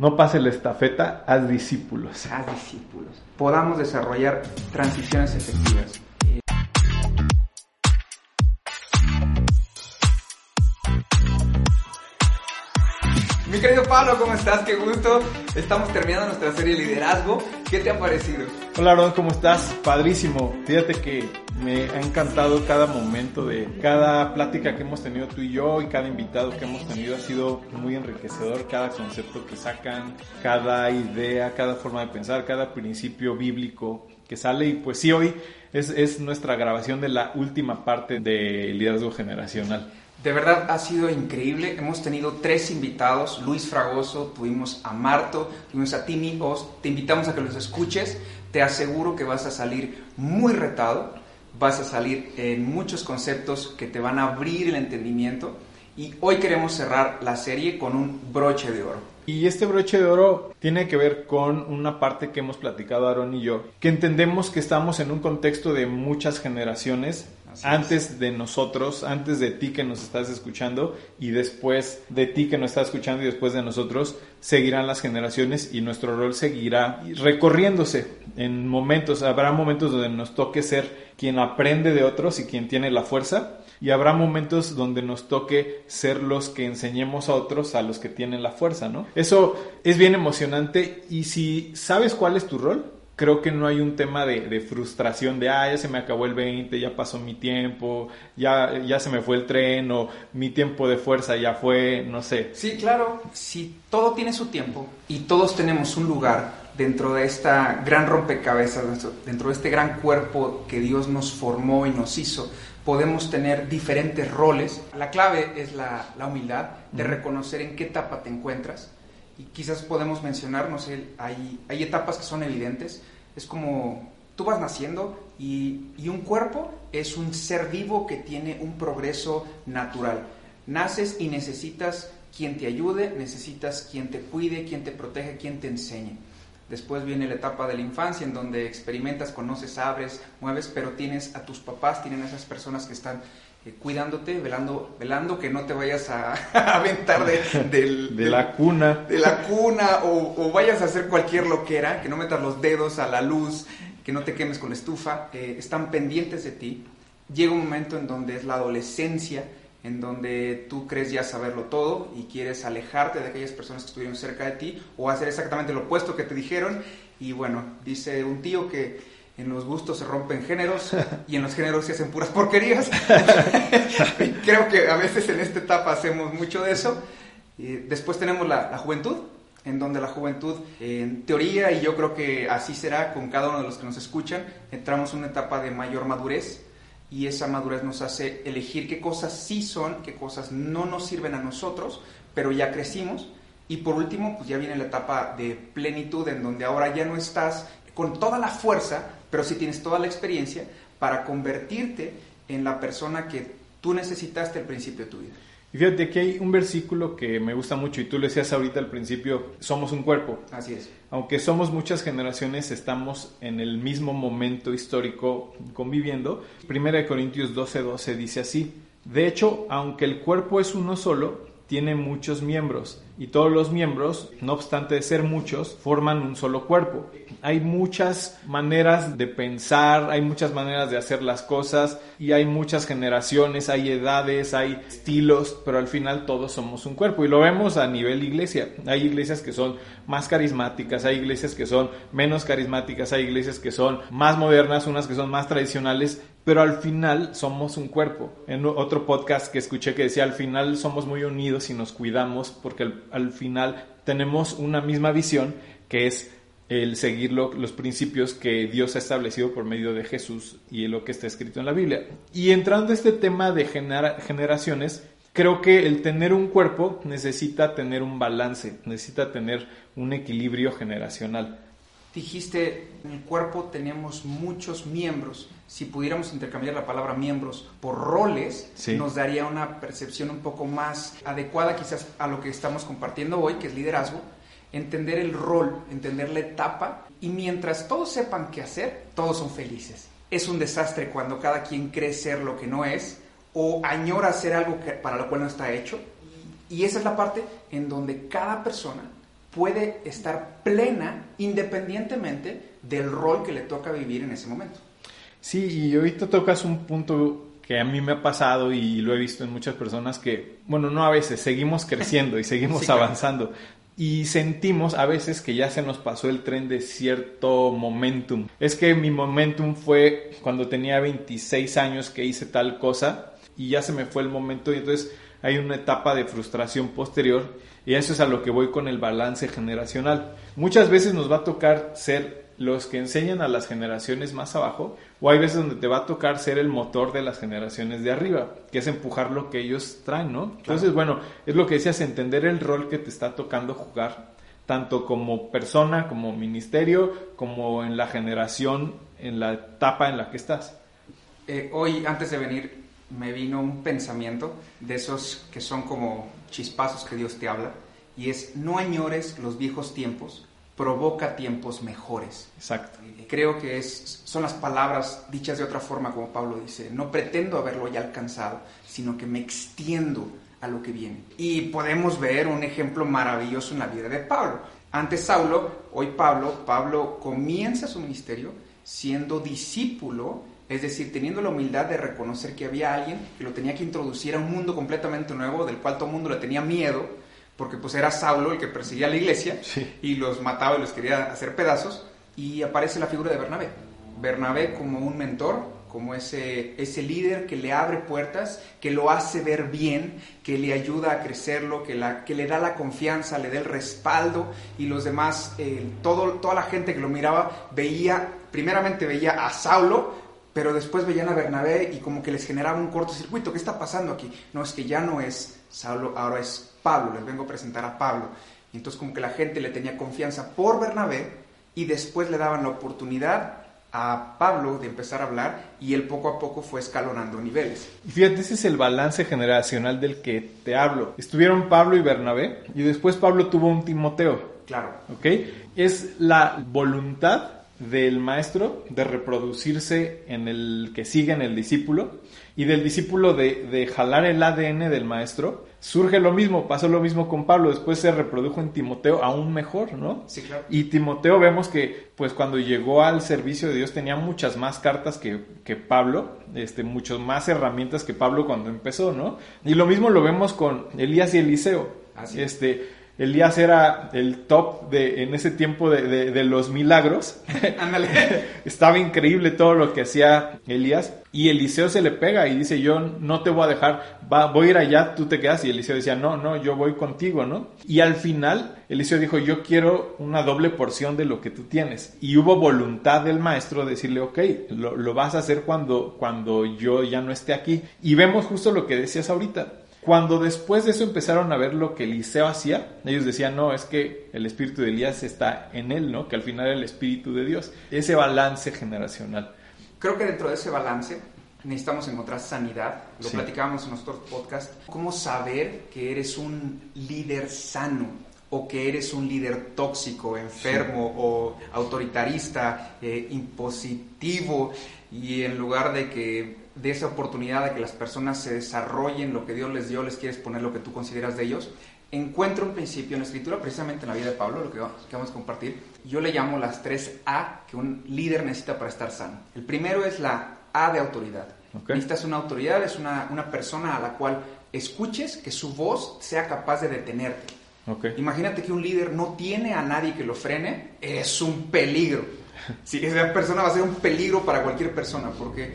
No pase la estafeta, haz discípulos. Haz discípulos. Podamos desarrollar transiciones efectivas. Mi querido Pablo, ¿cómo estás? Qué gusto. Estamos terminando nuestra serie Liderazgo. ¿Qué te ha parecido? Hola Aaron, ¿cómo estás? Padrísimo. Fíjate que me ha encantado cada momento de cada plática que hemos tenido tú y yo y cada invitado que hemos tenido ha sido muy enriquecedor. Cada concepto que sacan, cada idea, cada forma de pensar, cada principio bíblico que sale. Y pues sí, hoy es, es nuestra grabación de la última parte de liderazgo generacional. De verdad ha sido increíble. Hemos tenido tres invitados, Luis Fragoso, tuvimos a Marto, tuvimos a Timmy Os. Te invitamos a que los escuches. Te aseguro que vas a salir muy retado, vas a salir en muchos conceptos que te van a abrir el entendimiento. Y hoy queremos cerrar la serie con un broche de oro. Y este broche de oro tiene que ver con una parte que hemos platicado Aaron y yo, que entendemos que estamos en un contexto de muchas generaciones Así antes es. de nosotros, antes de ti que nos estás escuchando y después de ti que nos estás escuchando y después de nosotros, seguirán las generaciones y nuestro rol seguirá recorriéndose en momentos. Habrá momentos donde nos toque ser quien aprende de otros y quien tiene la fuerza y habrá momentos donde nos toque ser los que enseñemos a otros a los que tienen la fuerza, ¿no? Eso es bien emocionante y si sabes cuál es tu rol, creo que no hay un tema de, de, frustración de, ah, ya se me acabó el 20, ya pasó mi tiempo, ya, ya se me fue el tren o mi tiempo de fuerza ya fue, no sé. Sí, claro, si todo tiene su tiempo y todos tenemos un lugar dentro de esta gran rompecabezas, dentro de este gran cuerpo que Dios nos formó y nos hizo, podemos tener diferentes roles. La clave es la, la humildad de reconocer en qué etapa te encuentras y quizás podemos mencionar, no sé, hay, hay etapas que son evidentes, es como tú vas naciendo y, y, un cuerpo es un ser vivo que tiene un progreso natural. Naces y necesitas quien te ayude, necesitas quien te cuide, quien te protege, quien te enseñe. Después viene la etapa de la infancia en donde experimentas, conoces, abres, mueves, pero tienes a tus papás, tienen a esas personas que están eh, cuidándote, velando, velando que no te vayas a, a aventar de, del, de la cuna. De la cuna o, o, vayas a hacer cualquier loquera, que no metas los dedos a la luz, que no te quemes con la estufa, eh, están pendientes de ti. Llega un momento en donde es la adolescencia, en donde tú crees ya saberlo todo y quieres alejarte de aquellas personas que estuvieron cerca de ti o hacer exactamente lo opuesto que te dijeron. Y bueno, dice un tío que en los gustos se rompen géneros y en los géneros se hacen puras porquerías. Creo que a veces en esta etapa hacemos mucho de eso. Y después tenemos la, la, juventud, en donde la juventud, en teoría, y yo creo que así será con cada uno de los que nos escuchan, entramos en una etapa de mayor madurez y esa madurez nos hace elegir qué cosas sí son, qué cosas no nos sirven a nosotros, pero ya crecimos. Y por último, pues ya viene la etapa de plenitud, en donde ahora ya no estás con toda la fuerza, pero sí tienes toda la experiencia para convertirte en la persona que tú necesitaste al principio de tu vida. Y fíjate, aquí hay un versículo que me gusta mucho y tú lo decías ahorita al principio, somos un cuerpo. Así es. Aunque somos muchas generaciones, estamos en el mismo momento histórico conviviendo. Primera de Corintios 12:12 12 dice así, de hecho, aunque el cuerpo es uno solo, tiene muchos miembros y todos los miembros, no obstante de ser muchos, forman un solo cuerpo. Hay muchas maneras de pensar, hay muchas maneras de hacer las cosas y hay muchas generaciones, hay edades, hay estilos, pero al final todos somos un cuerpo y lo vemos a nivel iglesia. Hay iglesias que son más carismáticas, hay iglesias que son menos carismáticas, hay iglesias que son más modernas, unas que son más tradicionales, pero al final somos un cuerpo. En otro podcast que escuché que decía, al final somos muy unidos y nos cuidamos porque al, al final tenemos una misma visión que es el seguir lo, los principios que Dios ha establecido por medio de Jesús y lo que está escrito en la Biblia. Y entrando a este tema de genera, generaciones, Creo que el tener un cuerpo necesita tener un balance, necesita tener un equilibrio generacional. Dijiste, en el cuerpo tenemos muchos miembros. Si pudiéramos intercambiar la palabra miembros por roles, nos daría una percepción un poco más adecuada quizás a lo que estamos compartiendo hoy, que es liderazgo. Entender el rol, entender la etapa y mientras todos sepan qué hacer, todos son felices. Es un desastre cuando cada quien cree ser lo que no es o añora hacer algo para lo cual no está hecho. Y esa es la parte en donde cada persona puede estar plena independientemente del rol que le toca vivir en ese momento. Sí, y ahorita tocas un punto que a mí me ha pasado y lo he visto en muchas personas que, bueno, no a veces, seguimos creciendo y seguimos avanzando. Y sentimos a veces que ya se nos pasó el tren de cierto momentum. Es que mi momentum fue cuando tenía 26 años que hice tal cosa y ya se me fue el momento y entonces hay una etapa de frustración posterior y eso es a lo que voy con el balance generacional. Muchas veces nos va a tocar ser los que enseñan a las generaciones más abajo o hay veces donde te va a tocar ser el motor de las generaciones de arriba, que es empujar lo que ellos traen, ¿no? Entonces, bueno, es lo que decías, entender el rol que te está tocando jugar, tanto como persona, como ministerio, como en la generación, en la etapa en la que estás. Eh, hoy, antes de venir, me vino un pensamiento de esos que son como chispazos que Dios te habla, y es, no añores los viejos tiempos, provoca tiempos mejores. Exacto. Creo que es, son las palabras dichas de otra forma, como Pablo dice, no pretendo haberlo ya alcanzado, sino que me extiendo a lo que viene. Y podemos ver un ejemplo maravilloso en la vida de Pablo. Antes Saulo, hoy Pablo, Pablo comienza su ministerio siendo discípulo es decir, teniendo la humildad de reconocer que había alguien que lo tenía que introducir a un mundo completamente nuevo, del cual todo el mundo le tenía miedo, porque pues era Saulo el que perseguía a la iglesia y los mataba y los quería hacer pedazos, y aparece la figura de Bernabé. Bernabé como un mentor, como ese, ese líder que le abre puertas, que lo hace ver bien, que le ayuda a crecerlo, que, la, que le da la confianza, le da el respaldo y los demás, eh, todo, toda la gente que lo miraba veía, primeramente veía a Saulo pero después veían a Bernabé y como que les generaba un cortocircuito. ¿Qué está pasando aquí? No, es que ya no es Saulo, ahora es Pablo, les vengo a presentar a Pablo. Y entonces como que la gente le tenía confianza por Bernabé y después le daban la oportunidad a Pablo de empezar a hablar y él poco a poco fue escalonando niveles. Y fíjate, ese es el balance generacional del que te hablo. Estuvieron Pablo y Bernabé y después Pablo tuvo un Timoteo. Claro. ¿Ok? Es la voluntad del maestro de reproducirse en el que sigue en el discípulo y del discípulo de, jalar el ADN del maestro, surge lo mismo, pasó lo mismo con Pablo, después se reprodujo en Timoteo aún mejor, ¿no? Sí, claro. Y Timoteo vemos que pues cuando llegó al servicio de Dios tenía muchas más cartas que, que Pablo, este, muchas más herramientas que Pablo cuando empezó, ¿no? Y lo mismo lo vemos con Elías y Eliseo. Así. Este, Elías era el top de, en ese tiempo de, de, los milagros. Ándale. Estaba increíble todo lo que hacía Elías. Y Eliseo se le pega y dice, yo no te voy a dejar, va, voy a ir allá, tú te quedas. Y Eliseo decía, no, no, yo voy contigo, ¿no? Y al final, Eliseo dijo, yo quiero una doble porción de lo que tú tienes. Y hubo voluntad del maestro de decirle, ok, lo, lo vas a hacer cuando, cuando yo ya no esté aquí. Y vemos justo lo que decías ahorita cuando después de eso empezaron a ver lo que Eliseo hacía, ellos decían, no, es que el espíritu de Elías está en él, ¿no? Que al final el espíritu de Dios. Ese balance generacional. Creo que dentro de ese balance necesitamos encontrar sanidad. Lo platicábamos en nuestro podcast. ¿Cómo saber que eres un líder sano? o que eres un líder tóxico, enfermo o autoritarista, eh, impositivo, y en lugar de que de esa oportunidad de que las personas se desarrollen lo que Dios les dio, les quieres poner lo que tú consideras de ellos. Encuentro un principio en la escritura, precisamente en la vida de Pablo, lo que vamos a compartir. Yo le llamo las tres A que un líder necesita para estar sano. El primero es la A de autoridad. Necesitas una autoridad, es una, una, persona a la cual escuches, que su voz sea capaz de detenerte. Imagínate que un líder no tiene a nadie que lo frene, es un peligro. Si esa persona va a ser un peligro para cualquier persona, porque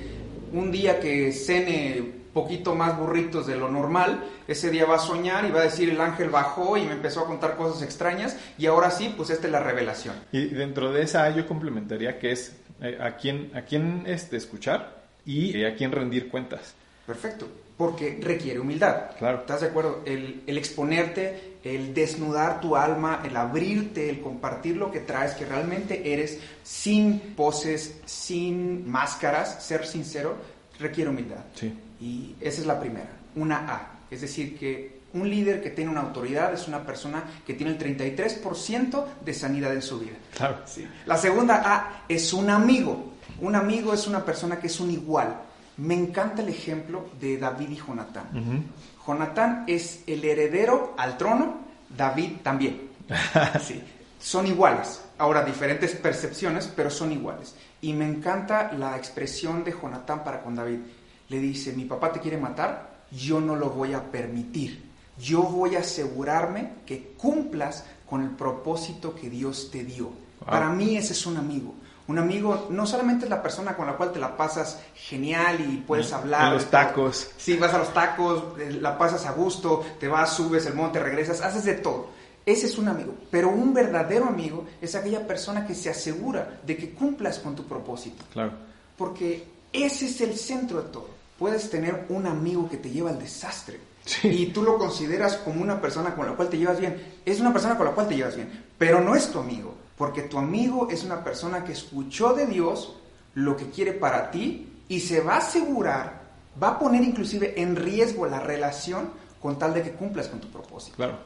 un día que cene poquito más burritos de lo normal, ese día va a soñar y va a decir el ángel bajó y me empezó a contar cosas extrañas y ahora sí, pues esta es la revelación. Y dentro de esa yo complementaría que es eh, a quién, a quién este, escuchar y eh, a quién rendir cuentas. Perfecto. porque requiere humildad. Claro. ¿Estás de acuerdo? El, el, exponerte, el desnudar tu alma, el abrirte, el compartir lo que traes, que realmente eres, sin poses, sin máscaras, ser sincero, requiere humildad. Sí. Y esa es la primera, una A. Es decir, que un líder que tiene una autoridad es una persona que tiene el 33% de sanidad en su vida. Claro. Sí. La segunda A es un amigo. Un amigo es una persona que es un igual. Me encanta el ejemplo de David y Jonatán. Ujú. Jonatán es el heredero al trono, David también. Sí. Son iguales. Ahora, diferentes percepciones, pero son iguales. Y me encanta la expresión de Jonatán para con David. Le dice, mi papá te quiere matar, yo no lo voy a permitir. Yo voy a asegurarme que cumplas con el propósito que Dios te dio. Wow. Para mí ese es un amigo. Un amigo no solamente es la persona con la cual te la pasas genial y puedes hablar. En los tacos. Sí, vas a los tacos, eh, la pasas a gusto, te vas, subes el monte, regresas, haces de todo. Ese es un amigo. Pero un verdadero amigo es aquella persona que se asegura de que cumplas con tu propósito. Claro. Porque ese es el centro de todo. Puedes tener un amigo que te lleva al desastre. Sí. Y tú lo consideras como una persona con la cual te llevas bien. Es una persona con la cual te llevas bien. Pero no es tu amigo. Porque tu amigo es una persona que escuchó de Dios lo que quiere para ti y se va a asegurar, va a poner inclusive en riesgo la relación con tal de que cumplas con tu propósito. Claro.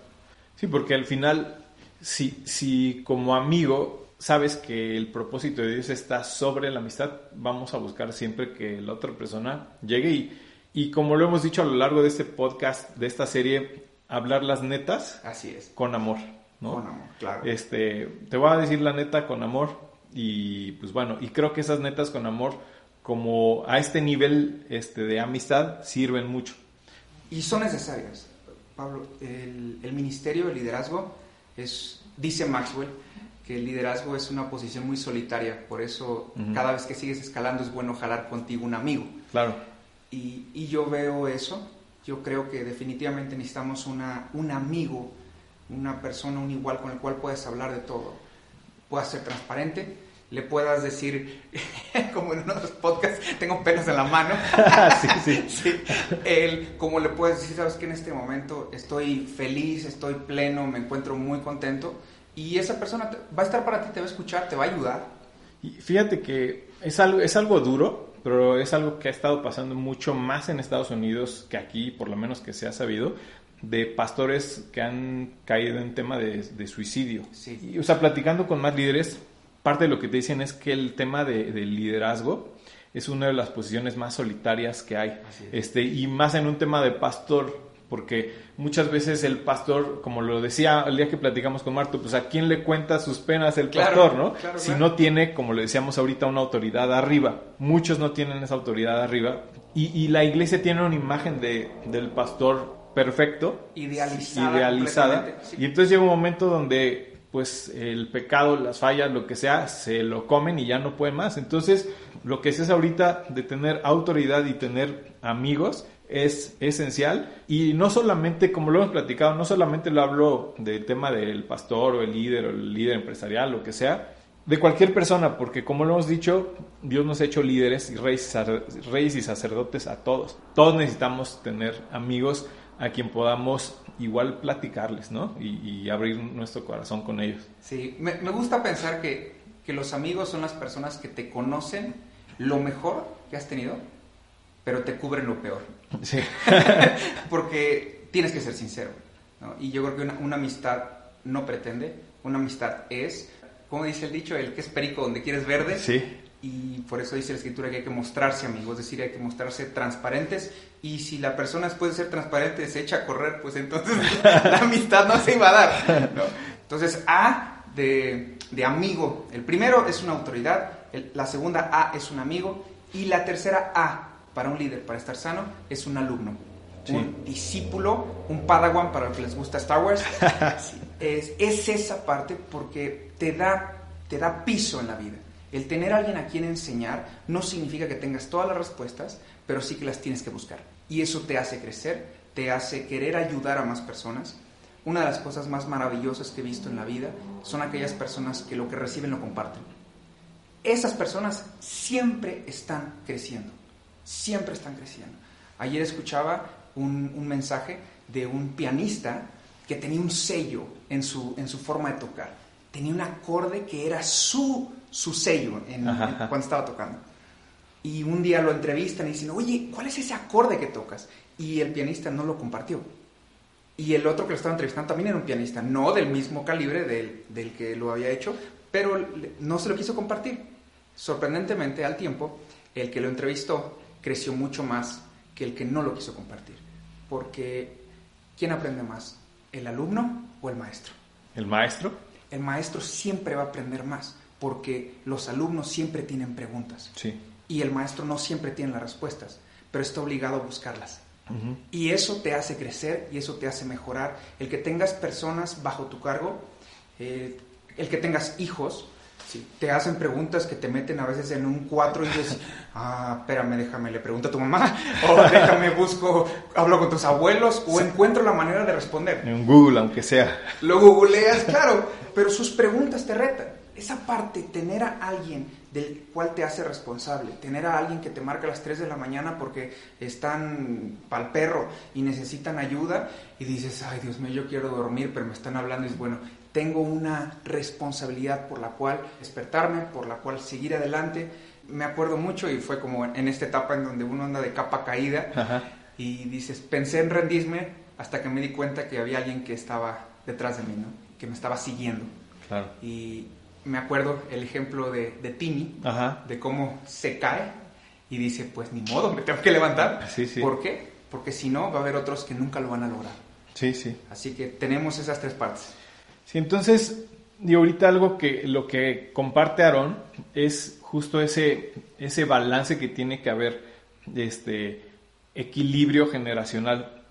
Sí, porque al final, si, si como amigo sabes que el propósito de Dios está sobre la amistad, vamos a buscar siempre que la otra persona llegue y, y como lo hemos dicho a lo largo de este podcast, de esta serie, hablar las netas Así es. con amor, ¿no? Con amor, claro. Este, te voy a decir la neta con amor y pues bueno, y creo que esas netas con amor como a este nivel este, de amistad sirven mucho. Y son necesarias. Pablo, el, el ministerio de liderazgo es, dice Maxwell, que el liderazgo es una posición muy solitaria, por eso cada vez que sigues escalando es bueno jalar contigo un amigo. Claro, Y, y yo veo eso, yo creo que definitivamente necesitamos una, un amigo, una persona, un igual con el cual puedes hablar de todo. Puedas ser transparente, le puedas decir, como en uno de los podcasts, tengo pelos en la mano. sí, sí. Sí, el, como le puedes decir, sabes que en este momento estoy feliz, estoy pleno, me encuentro muy contento. Y esa persona te- va a estar para ti, te va a escuchar, te va a ayudar. Y fíjate que es algo, es algo duro, pero es algo que ha estado pasando mucho más en Estados Unidos que aquí, por lo menos que se ha sabido, de pastores que han caído en tema de, de suicidio. Sí. Y, o sea, platicando con más líderes, parte de lo que te dicen es que el tema de, del liderazgo es una de las posiciones más solitarias que hay. Es. Este, y más en un tema de pastor, porque muchas veces el pastor, como lo decía el día que platicamos con Marto, pues a quién le cuenta sus penas el Claro, pastor, ¿no? claro, si claro. no tiene, como le decíamos ahorita, una autoridad arriba. Muchos no tienen esa autoridad arriba. Y, y la iglesia tiene una imagen de, del pastor perfecto, Idealizada idealizada. sí. Y entonces llega un momento donde pues el pecado, las fallas, lo que sea, se lo comen y ya no puede más. Entonces, lo que es es ahorita de tener autoridad y tener amigos es esencial y no solamente, como lo hemos platicado, no solamente lo hablo del tema del pastor o el líder o el líder empresarial, lo que sea, de cualquier persona, porque como lo hemos dicho, Dios nos ha hecho líderes y reyes, y sacerdotes a todos. Todos necesitamos tener amigos a quien podamos igual platicarles, ¿no? Y, y abrir nuestro corazón con ellos. Sí, me, me gusta pensar que, que los amigos son las personas que te conocen lo mejor que has tenido, pero te cubren lo peor. Sí. Porque tienes que ser sincero. ¿no? Y yo creo que una, una amistad no pretende, una amistad es, como dice el dicho, el que es perico donde quieres verde. Sí. Y por eso dice la escritura que hay que mostrarse amigos, es decir, hay que mostrarse transparentes. Y si la persona después de ser transparente se echa a correr, pues entonces la amistad no se iba a dar. ¿no? Entonces, A de, de amigo. El primero es una autoridad, el- la segunda A es un amigo. Y la tercera A para un líder, para estar sano, es un alumno. Sí. Un discípulo, un padawan para los que les gusta Star Wars. Es, es esa parte porque te da, te da piso en la vida. El tener a alguien a quien enseñar no significa que tengas todas las respuestas, pero sí que las tienes que buscar. Y eso te hace crecer, te hace querer ayudar a más personas. Una de las cosas más maravillosas que he visto en la vida son aquellas personas que lo que reciben lo comparten. Esas personas siempre están creciendo, siempre están creciendo. Ayer escuchaba un, un mensaje de un pianista que tenía un sello en su, en su forma de tocar. Tenía un acorde que era su, su sello en, en- cuando estaba tocando. Y un día lo entrevistan y dicen, oye, ¿cuál es ese acorde que tocas? Y el pianista no lo compartió. Y el otro que lo estaba entrevistando también era un pianista, no del mismo calibre del, del que lo había hecho, pero no se lo quiso compartir. Sorprendentemente, al tiempo, el que lo entrevistó creció mucho más que el que no lo quiso compartir. Porque, ¿quién aprende más? ¿El alumno o el maestro? ¿El maestro? El maestro siempre va a aprender más, porque los alumnos siempre tienen preguntas Sí. y el maestro no siempre tiene las respuestas, pero está obligado a buscarlas. Y eso te hace crecer y eso te hace mejorar. El que tengas personas bajo tu cargo, eh, el que tengas hijos, sí, te hacen preguntas que te meten a veces en un 4 y dices, ah, espérame, déjame, le pregunto a tu mamá, o déjame, busco, hablo con tus abuelos, o encuentro la manera de responder. En Google, aunque sea. Lo googleas, claro, pero sus preguntas te retan. Esa parte, tener a alguien del cual te hace responsable, tener a alguien que te marca a las 3 de la mañana porque están pa'l perro y necesitan ayuda y dices, ay Dios mío, yo quiero dormir, pero me están hablando y es bueno, tengo una responsabilidad por la cual despertarme, por la cual seguir adelante. Me acuerdo mucho y fue como en esta etapa en donde uno anda de capa caída Ajá. y dices, pensé en rendirme hasta que me di cuenta que había alguien que estaba detrás de mí, ¿no? Que me estaba siguiendo. Claro. Y me acuerdo el ejemplo de, de Timmy, Ajá. de cómo se cae y dice, pues ni modo, me tengo que levantar. Sí, sí. ¿Por qué? Porque si no, va a haber otros que nunca lo van a lograr. Sí, sí. Así que tenemos esas tres partes. Sí, entonces, y ahorita algo que lo que comparte Aarón es justo ese, ese balance que tiene que haber, este equilibrio generacional.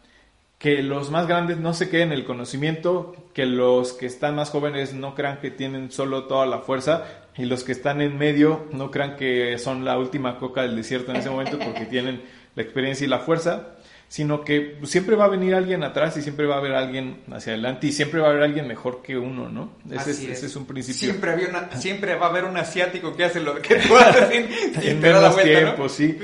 Que los más grandes no se queden en el conocimiento, que los que están más jóvenes no crean que tienen solo toda la fuerza y los que están en medio no crean que son la última coca del desierto en ese momento porque tienen la experiencia y la fuerza, sino que siempre va a venir alguien atrás y siempre va a haber alguien hacia adelante y siempre va a haber alguien mejor que uno, ¿no? Ese, es, Así ese es un principio. Siempre, había una- siempre va a haber un asiático que hace lo que tú haces sin, sin en da la menos vuelta, sí.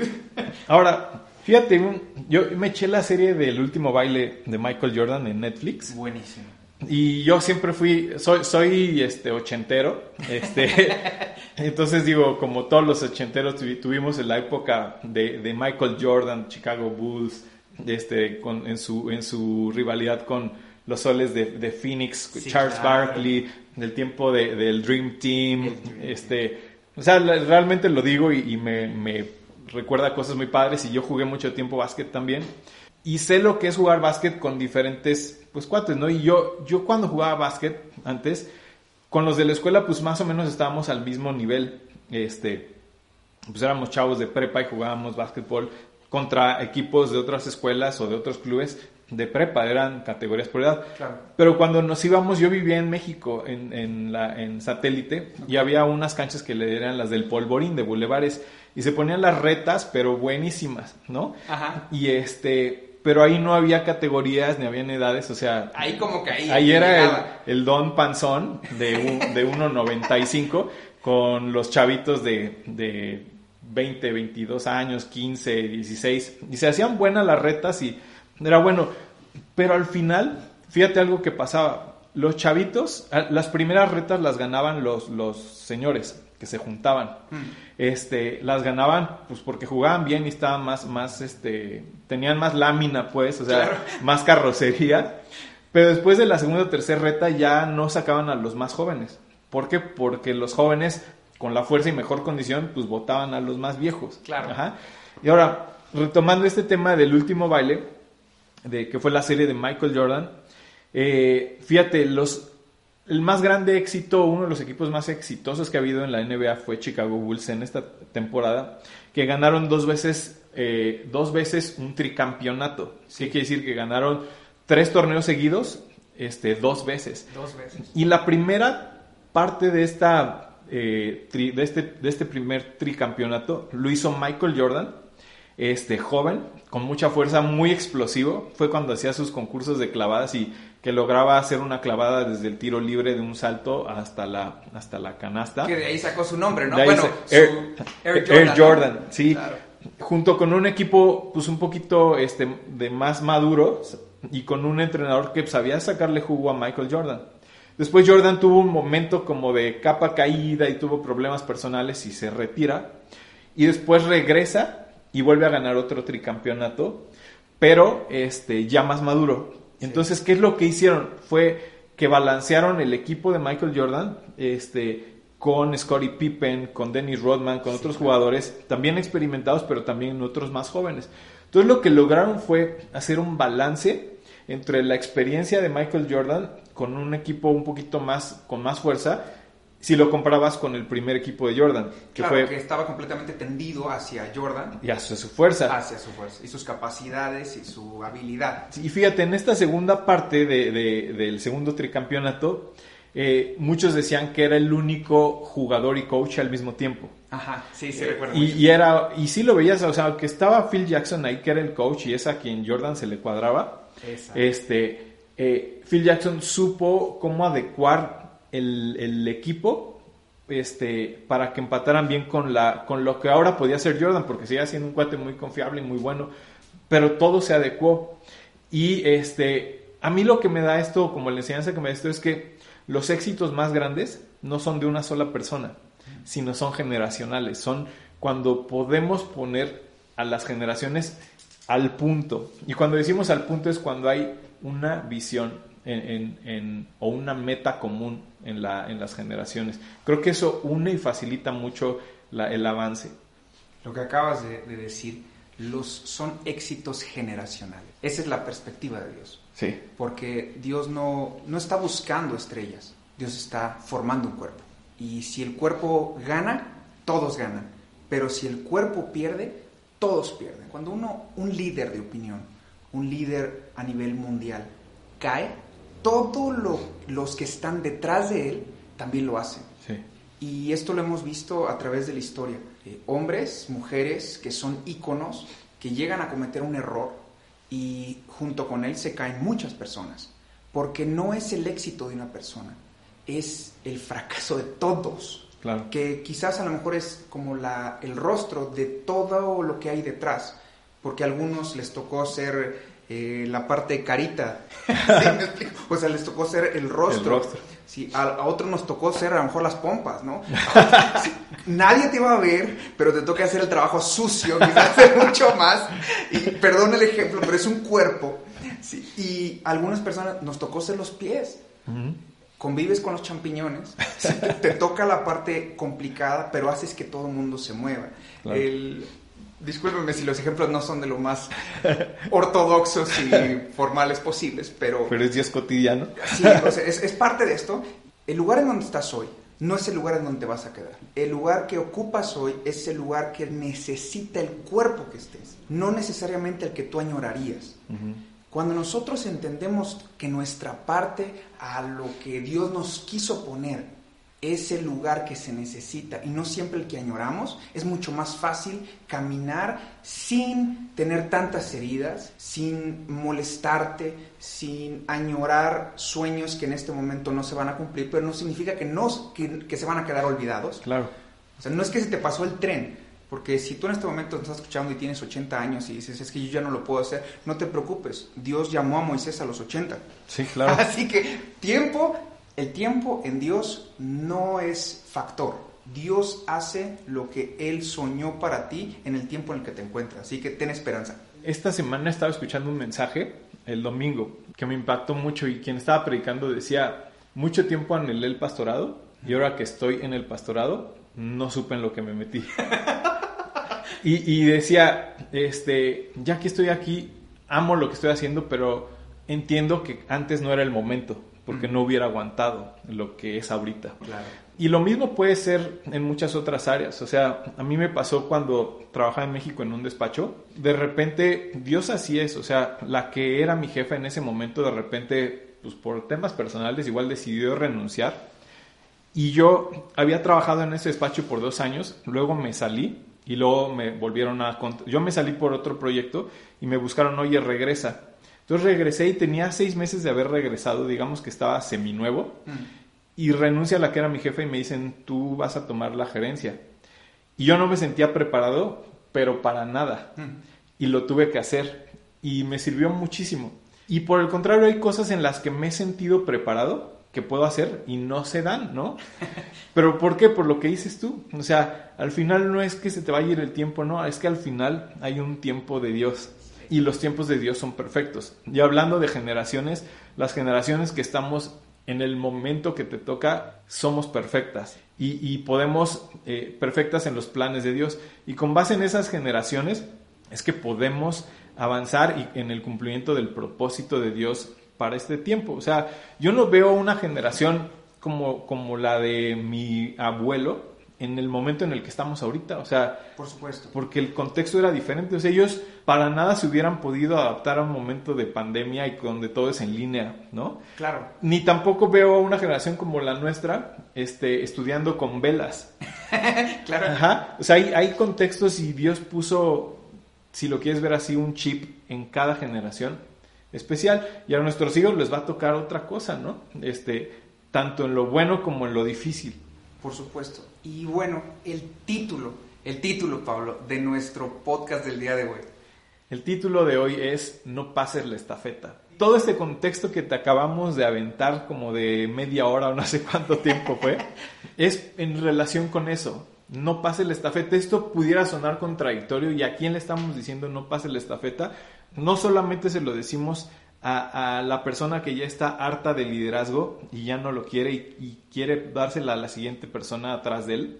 Ahora, fíjate, yo me eché la serie del último baile de Michael Jordan en Netflix. Buenísimo. Y yo siempre fui, soy, soy este ochentero, este, entonces digo, como todos los ochenteros tuvi- tuvimos en la época de, de Michael Jordan, Chicago Bulls, este, con, en su, en su rivalidad con los soles de, de Phoenix, Sí, Charles claro. Barkley, del tiempo de- del Dream Team, este, o sea, realmente lo digo y, y me, me recuerda cosas muy padres y yo jugué mucho tiempo básquet también y sé lo que es jugar básquet con diferentes pues cuates, ¿no? Y yo yo cuando jugaba básquet antes con los de la escuela pues más o menos estábamos al mismo nivel, este pues éramos chavos de prepa y jugábamos básquetbol contra equipos de otras escuelas o de otros clubes de prepa, eran categorías por edad. Claro. Pero cuando nos íbamos, yo vivía en México, en, en, la, en satélite, y había unas canchas que le eran las del polvorín de bulevares, y se ponían las retas, pero buenísimas, ¿no? Ajá. Y este, pero ahí no había categorías ni habían edades, o sea, Ahí como que ahí. ahí era el, el don panzón de, un, de 1.95 con los chavitos de, de 20, 22 años, 15, 16, y se hacían buenas las retas y era bueno, pero al final, fíjate algo que pasaba, los chavitos, a- las primeras retas las ganaban los, los señores que se juntaban. Mm. Este, las ganaban pues porque jugaban bien y estaban más, más, este, tenían más lámina pues, o sea, Claro. más carrocería. Pero después de la segunda o tercera reta ya no sacaban a los más jóvenes. ¿Por qué? Porque los jóvenes con la fuerza y mejor condición pues votaban a los más viejos. Claro. Ajá. Y ahora, retomando este tema del último baile, de que fue la serie de Michael Jordan, eh, fíjate, los, el más grande éxito, uno de los equipos más exitosos que ha habido en la NBA fue Chicago Bulls en esta temporada, que ganaron dos veces, eh, dos veces un tricampeonato. ¿Qué quiere decir? Que ganaron tres torneos seguidos, este, dos veces. Dos veces. Y la primera parte de esta eh, tri- de este de este primer tricampeonato lo hizo Michael Jordan, este joven con mucha fuerza, muy explosivo. Fue cuando hacía sus concursos de clavadas y que lograba hacer una clavada desde el tiro libre de un salto hasta la hasta la canasta. Que de ahí sacó su nombre, ¿no? Bueno, se- su Air, Air Jordan, ¿no? sí. Claro. junto con un equipo pues un poquito este, de más maduro y con un entrenador que sabía sacarle jugo a Michael Jordan. Después Jordan tuvo un momento como de capa caída y tuvo problemas personales y se retira. Y después regresa y vuelve a ganar otro tricampeonato, pero este, ya más maduro. Entonces, ¿qué es lo que hicieron? Fue que balancearon el equipo de Michael Jordan este, con Scottie Pippen, con Dennis Rodman, con otros jugadores también experimentados, pero también otros más jóvenes. Entonces lo que lograron fue hacer un balance entre la experiencia de Michael Jordan con un equipo un poquito más con más fuerza si lo comparabas con el primer equipo de Jordan, que fue que estaba completamente tendido hacia Jordan y hacia su fuerza, hacia su fuerza y sus capacidades y su habilidad. Y fíjate en esta segunda parte del segundo tricampeonato, eh, muchos decían que era el único jugador y coach al mismo tiempo. Ajá, sí, sí, recuerdo. Y, y, era, y sí lo veías, o sea, que estaba Phil Jackson ahí, que era el coach y es a quien Jordan se le cuadraba. Este, eh, Phil Jackson supo cómo adecuar el, el, equipo este, para que empataran bien con, la, con lo que ahora podía ser Jordan, porque seguía siendo un cuate muy confiable y muy bueno, pero todo se adecuó. Y este, a mí lo que me da esto, como la enseñanza que me da esto, es que los éxitos más grandes no son de una sola persona, sino son generacionales. Son cuando podemos poner a las generaciones al punto. Y cuando decimos al punto es cuando hay una visión en, o una meta común en, la, en las generaciones. Creo que eso une y facilita mucho el avance. Lo que acabas de, de decir, los, son éxitos generacionales. Esa es la perspectiva de Dios. Sí. Porque Dios no, no está buscando estrellas, Dios está formando un cuerpo. Y si el cuerpo gana, todos ganan. Pero si el cuerpo pierde, todos pierden. Cuando uno, un líder de opinión, un líder a nivel mundial, cae, todos los que están detrás de él también lo hacen. Sí. Y esto lo hemos visto a través de la historia. Eh, hombres, mujeres que son íconos, que llegan a cometer un error y junto con él se caen muchas personas, porque no es el éxito de una persona, es el fracaso de todos, claro. que quizás a lo mejor es como la, el rostro de todo lo que hay detrás, porque a algunos les tocó ser eh, la parte carita, o sea, les tocó ser el rostro. Sí, a, otros nos tocó ser a lo mejor las pompas, ¿no? nadie te va a ver, pero te toca hacer el trabajo sucio, quizás mucho más. Y perdón el ejemplo, pero es un cuerpo. Sí, y algunas personas nos tocó ser los pies. Convives con los champiñones, te, toca la parte complicada, pero haces que todo el mundo se mueva. El, discúlpenme si los ejemplos no son de lo más ortodoxos y formales posibles, pero... Pero es días cotidiano. Sí, es, es, parte de esto. El lugar en donde estás hoy no es el lugar en donde te vas a quedar. El lugar que ocupas hoy es el lugar que necesita el cuerpo que estés, no necesariamente el que tú añorarías. Cuando nosotros entendemos que nuestra parte a lo que Dios nos quiso poner es el lugar que se necesita y no siempre el que añoramos, es mucho más fácil caminar sin tener tantas heridas, sin molestarte, sin añorar sueños que en este momento no se van a cumplir, pero no significa que, no, que, se van a quedar olvidados. Claro. O sea, no es que se te pasó el tren, porque si tú en este momento estás escuchando y tienes 80 años y dices, es que yo ya no lo puedo hacer, no te preocupes. Dios llamó a Moisés a los 80. Sí, claro. Así que tiempo el tiempo en Dios no es factor. Dios hace lo que Él soñó para ti en el tiempo en el que te encuentras. Así que ten esperanza. Esta semana estaba escuchando un mensaje, el domingo, que me impactó mucho y quien estaba predicando decía, mucho tiempo anhelé el pastorado y ahora que estoy en el pastorado, no supe en lo que me metí. y, y decía, este, ya que estoy aquí, amo lo que estoy haciendo, pero entiendo que antes no era el momento porque no hubiera aguantado lo que es ahorita. Y lo mismo puede ser en muchas otras áreas. O sea, a mí me pasó cuando trabajaba en México en un despacho. De repente, Dios así es. O sea, la que era mi jefa en ese momento, de repente, pues por temas personales, igual decidió renunciar. Y yo había trabajado en ese despacho por dos años. Luego me salí y luego me volvieron a... Yo me salí por otro proyecto y me buscaron, oye, regresa. Entonces regresé y tenía seis meses de haber regresado, digamos que estaba seminuevo, mm. y renuncia a la que era mi jefe y me dicen, tú vas a tomar la gerencia. Y yo no me sentía preparado pero para nada. Mm. Y lo tuve que hacer y me sirvió muchísimo. Y por el contrario, hay cosas en las que me he sentido preparado que puedo hacer y no se dan, ¿no? Pero ¿por qué? Por lo que dices tú. O sea, al final no es que se te vaya a ir el tiempo, no, es que al final hay un tiempo de Dios y los tiempos de Dios son perfectos. Y hablando de generaciones, las generaciones que estamos en el momento que te toca somos perfectas y, podemos, eh, perfectas en los planes de Dios. Y con base en esas generaciones es que podemos avanzar y en el cumplimiento del propósito de Dios para este tiempo. O sea, yo no veo una generación como, como la de mi abuelo en el momento en el que estamos ahorita. O sea, Por supuesto. porque el contexto era diferente. O sea, ellos para nada se hubieran podido adaptar a un momento de pandemia y donde todo es en línea, ¿no? Claro. Ni tampoco veo a una generación como la nuestra este, estudiando con velas. Claro. Ajá. O sea, hay, hay contextos y Dios puso, si lo quieres ver así, un chip en cada generación especial. Y a nuestros hijos les va a tocar otra cosa, ¿no? Este, tanto en lo bueno como en lo difícil. Por supuesto. Y bueno, el título, el título, Pablo, de nuestro podcast del día de hoy. El título de hoy es No pases la estafeta. Todo este contexto que te acabamos de aventar como de media hora o no sé cuánto tiempo fue, es en relación con eso. No pases la estafeta. Esto pudiera sonar contradictorio y a quién le estamos diciendo no pases la estafeta. No solamente se lo decimos a, la persona que ya está harta de liderazgo y ya no lo quiere y, y quiere dársela a la siguiente persona atrás de él.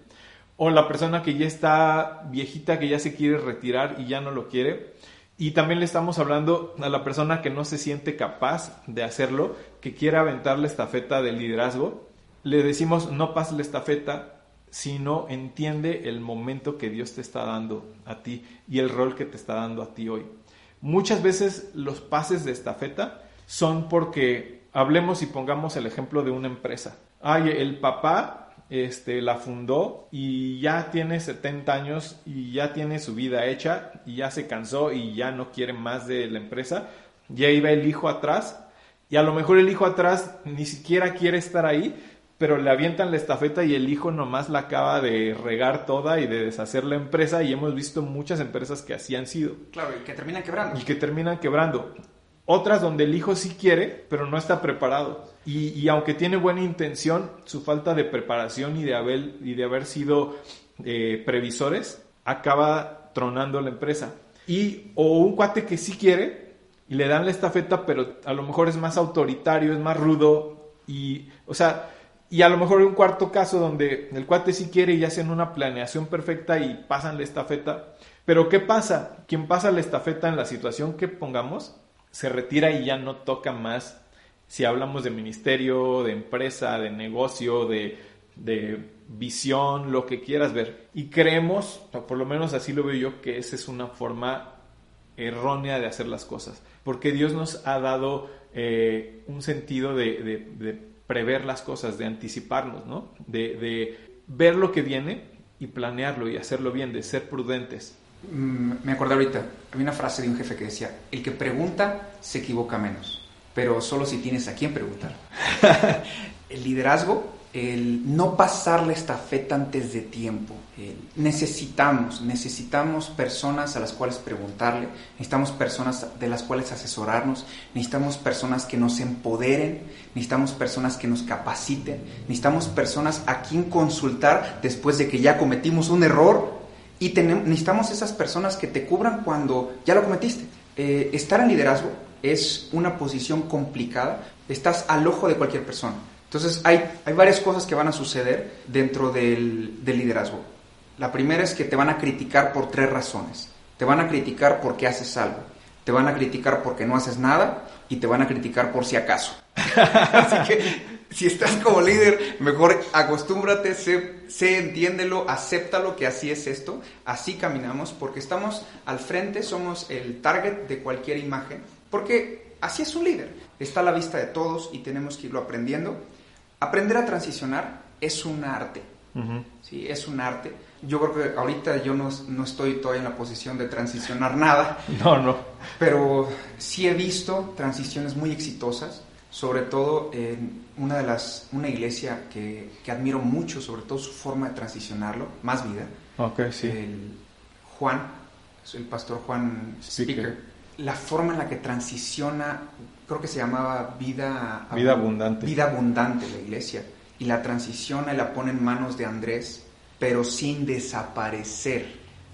O la persona que ya está viejita, que ya se quiere retirar y ya no lo quiere. Y también le estamos hablando a la persona que no se siente capaz de hacerlo, que quiere aventar la estafeta del liderazgo. Le decimos, no pases la estafeta, sino entiende el momento que Dios te está dando a ti y el rol que te está dando a ti hoy. Muchas veces los pases de estafeta son porque hablemos y pongamos el ejemplo de una empresa. Ay, el papá este, la fundó y ya tiene 70 años y ya tiene su vida hecha y ya se cansó y ya no quiere más de la empresa. Y ahí va el hijo atrás y a lo mejor el hijo atrás ni siquiera quiere estar ahí, pero le avientan la estafeta y el hijo nomás la acaba de regar toda y de deshacer la empresa y hemos visto muchas empresas que así han sido Claro, y que termina quebrando. y que terminan quebrando. Otras donde el hijo sí quiere, pero no está preparado. Y, y aunque tiene buena intención, su falta de preparación y de haber, y de haber sido eh, previsores acaba tronando la empresa. Y o un cuate que sí quiere y le dan la estafeta, pero a lo mejor es más autoritario, es más rudo y, o sea, y a lo mejor hay un cuarto caso donde el cuate sí quiere y hacen una planeación perfecta y pasan la estafeta. Pero ¿qué pasa? Quien pasa la estafeta en la situación que pongamos, se retira y ya no toca más. Si hablamos de ministerio, de empresa, de negocio, de, de visión, lo que quieras ver. Y creemos, o por lo menos así lo veo yo, que esa es una forma errónea de hacer las cosas. Porque Dios nos ha dado eh, un sentido de, prever las cosas, de anticiparnos, ¿no? De, ver lo que viene y planearlo y hacerlo bien, de ser prudentes. Mm, me acordé ahorita, había una frase de un jefe que decía, el que pregunta se equivoca menos, pero solo si tienes a quién preguntar. el liderazgo el no pasar la estafeta antes de tiempo. El necesitamos, necesitamos personas a las cuales preguntarle, necesitamos personas de las cuales asesorarnos, necesitamos personas que nos empoderen, necesitamos personas que nos capaciten, necesitamos personas a quien consultar después de que ya cometimos un error y tenemos, necesitamos esas personas que te cubran cuando ya lo cometiste. Eh, estar en liderazgo es una posición complicada, estás al ojo de cualquier persona. Entonces hay, hay varias cosas que van a suceder dentro del, liderazgo. La primera es que te van a criticar por tres razones. Te van a criticar porque haces algo, te van a criticar porque no haces nada y te van a criticar por si acaso. Así que si estás como líder, mejor acostúmbrate, sé, sé, entiéndelo, acéptalo que así es esto, así caminamos porque estamos al frente, somos el target de cualquier imagen, porque así es un líder. Está a la vista de todos y tenemos que irlo aprendiendo aprender a transicionar es un arte. Uh -huh. ¿sí? Es un arte. Yo creo que ahorita yo no, no, estoy todavía en la posición de transicionar nada. No, no. Pero sí he visto transiciones muy exitosas, sobre todo en una de las, una iglesia que, que admiro mucho, sobre todo su forma de transicionarlo, más vida. Ok, sí. El Juan, el pastor Juan Speaker. Speaker, la forma en la que transiciona, creo que se llamaba vida, Vida abundante. Vida abundante la iglesia. Y la transiciona y la pone en manos de Andrés, pero sin desaparecer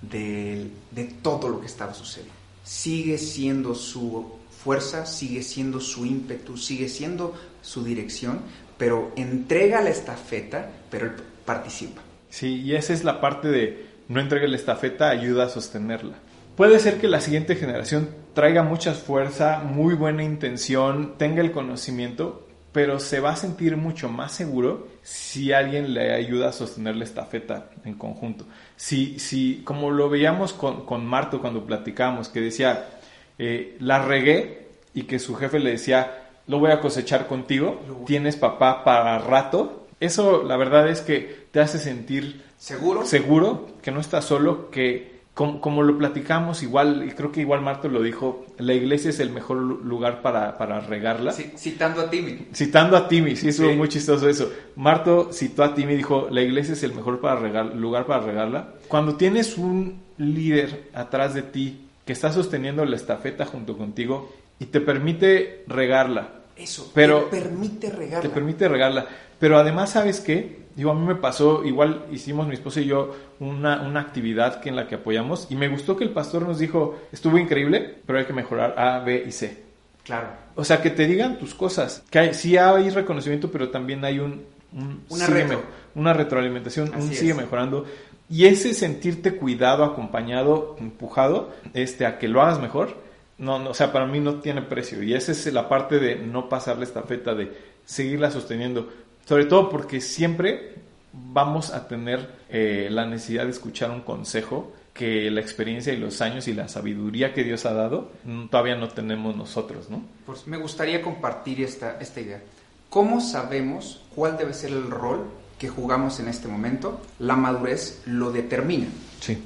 de, de todo lo que estaba sucediendo. Sigue siendo su fuerza, sigue siendo su ímpetu, sigue siendo su dirección, pero entrega la estafeta, pero él participa. Sí, y esa es la parte de no entregue la estafeta, ayuda a sostenerla. Puede ser que la siguiente generación traiga mucha fuerza, muy buena intención, tenga el conocimiento, pero se va a sentir mucho más seguro si alguien le ayuda a sostener la estafeta en conjunto. Si, si como lo veíamos con, con Marto cuando platicábamos, que decía, eh, la regué y que su jefe le decía, lo voy a cosechar contigo, tienes papá para rato. Eso la verdad es que te hace sentir ¿Seguro? seguro, que no estás solo, que como, como lo platicamos igual, y creo que igual Marto lo dijo, la iglesia es el mejor lu- lugar para, para regarla. Citando a Timmy. Citando a Timmy, sí, estuvo Sí. muy chistoso eso. Marto citó a Timmy y dijo, la iglesia es el mejor para regar- lugar para regarla. Cuando tienes un líder atrás de ti que está sosteniendo la estafeta junto contigo y te permite regarla, Eso, Pero- te permite regarla. te permite regarla. Pero además, ¿sabes qué? Digo, a mí me pasó, igual hicimos mi esposa y yo una, una actividad que en la que apoyamos y me gustó que el pastor nos dijo, estuvo increíble, pero hay que mejorar A, B y C. Claro. O sea, que te digan tus cosas. Que hay, sí hay reconocimiento, pero también hay un... un Una sigue retro. una retroalimentación, un Así sigue es. mejorando. Y ese sentirte cuidado, acompañado, empujado, este, a que lo hagas mejor, no, no, o sea, para mí no tiene precio. Y esa es la parte de no pasarle esta feta, de seguirla sosteniendo. Sobre todo porque siempre vamos a tener eh, la necesidad de escuchar un consejo que la experiencia y los años y la sabiduría que Dios ha dado mm, todavía no tenemos nosotros, ¿no? Pues me gustaría compartir esta, esta idea. ¿Cómo sabemos cuál debe ser el rol que jugamos en este momento? La madurez lo determina. Sí.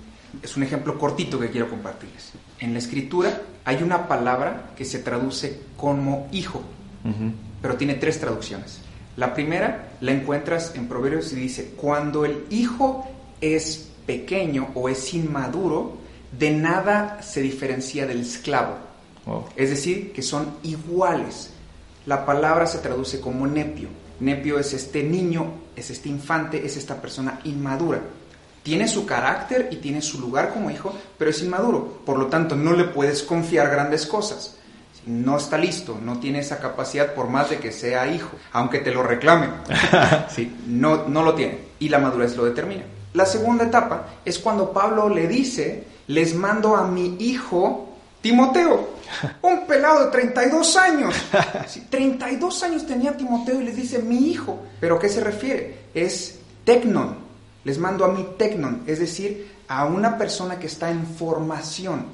Es un ejemplo cortito que quiero compartirles. En la escritura hay una palabra que se traduce como hijo, pero tiene tres traducciones. La primera la encuentras en Proverbios y dice, cuando el hijo es pequeño o es inmaduro, de nada se diferencia del esclavo. Es decir, que son iguales. La palabra se traduce como nepio. Nepio es este niño, es este infante, es esta persona inmadura. Tiene su carácter y tiene su lugar como hijo, pero es inmaduro. Por lo tanto, no le puedes confiar grandes cosas. No está listo, no tiene esa capacidad por más de que sea hijo, aunque te lo reclame. Sí, no, no lo tiene. Y la madurez lo determina. La segunda etapa es cuando Pablo le dice, les mando a mi hijo Timoteo, un pelado de 32 años. Sí, 32 años tenía Timoteo y les dice mi hijo. ¿Pero a qué se refiere? Es tecnon. Les mando a mi tecnon, es decir, a una persona que está en formación.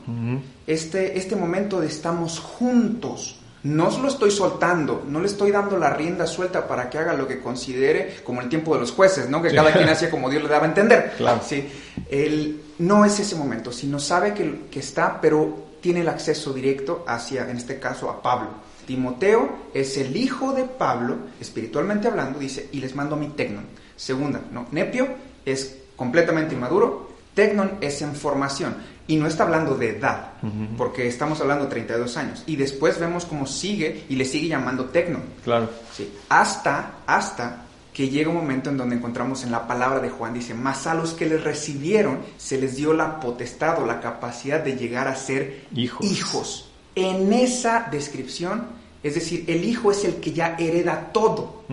Este, este momento de estamos juntos. No lo estoy soltando, no le estoy dando la rienda suelta para que haga lo que considere como el tiempo de los jueces, ¿no? Que Sí. cada quien hacía como Dios le daba a entender. Claro. Sí. Él no es ese momento, sino sabe que, que está, pero tiene el acceso directo hacia, en este caso, a Pablo. Timoteo es el hijo de Pablo, espiritualmente hablando, dice, y les mando a mi tecnon. Segunda, ¿no? Nepio es completamente inmaduro, tecnon es en formación. Y no está hablando de edad, porque estamos hablando de 32 años. Y después vemos cómo sigue y le sigue llamando tecnon. Claro. Sí, hasta, hasta que llega un momento en donde encontramos en la palabra de Juan, dice, más a los que les recibieron se les dio la potestad o la capacidad de llegar a ser Hijos. hijos. En esa descripción, es decir, el hijo es el que ya hereda todo,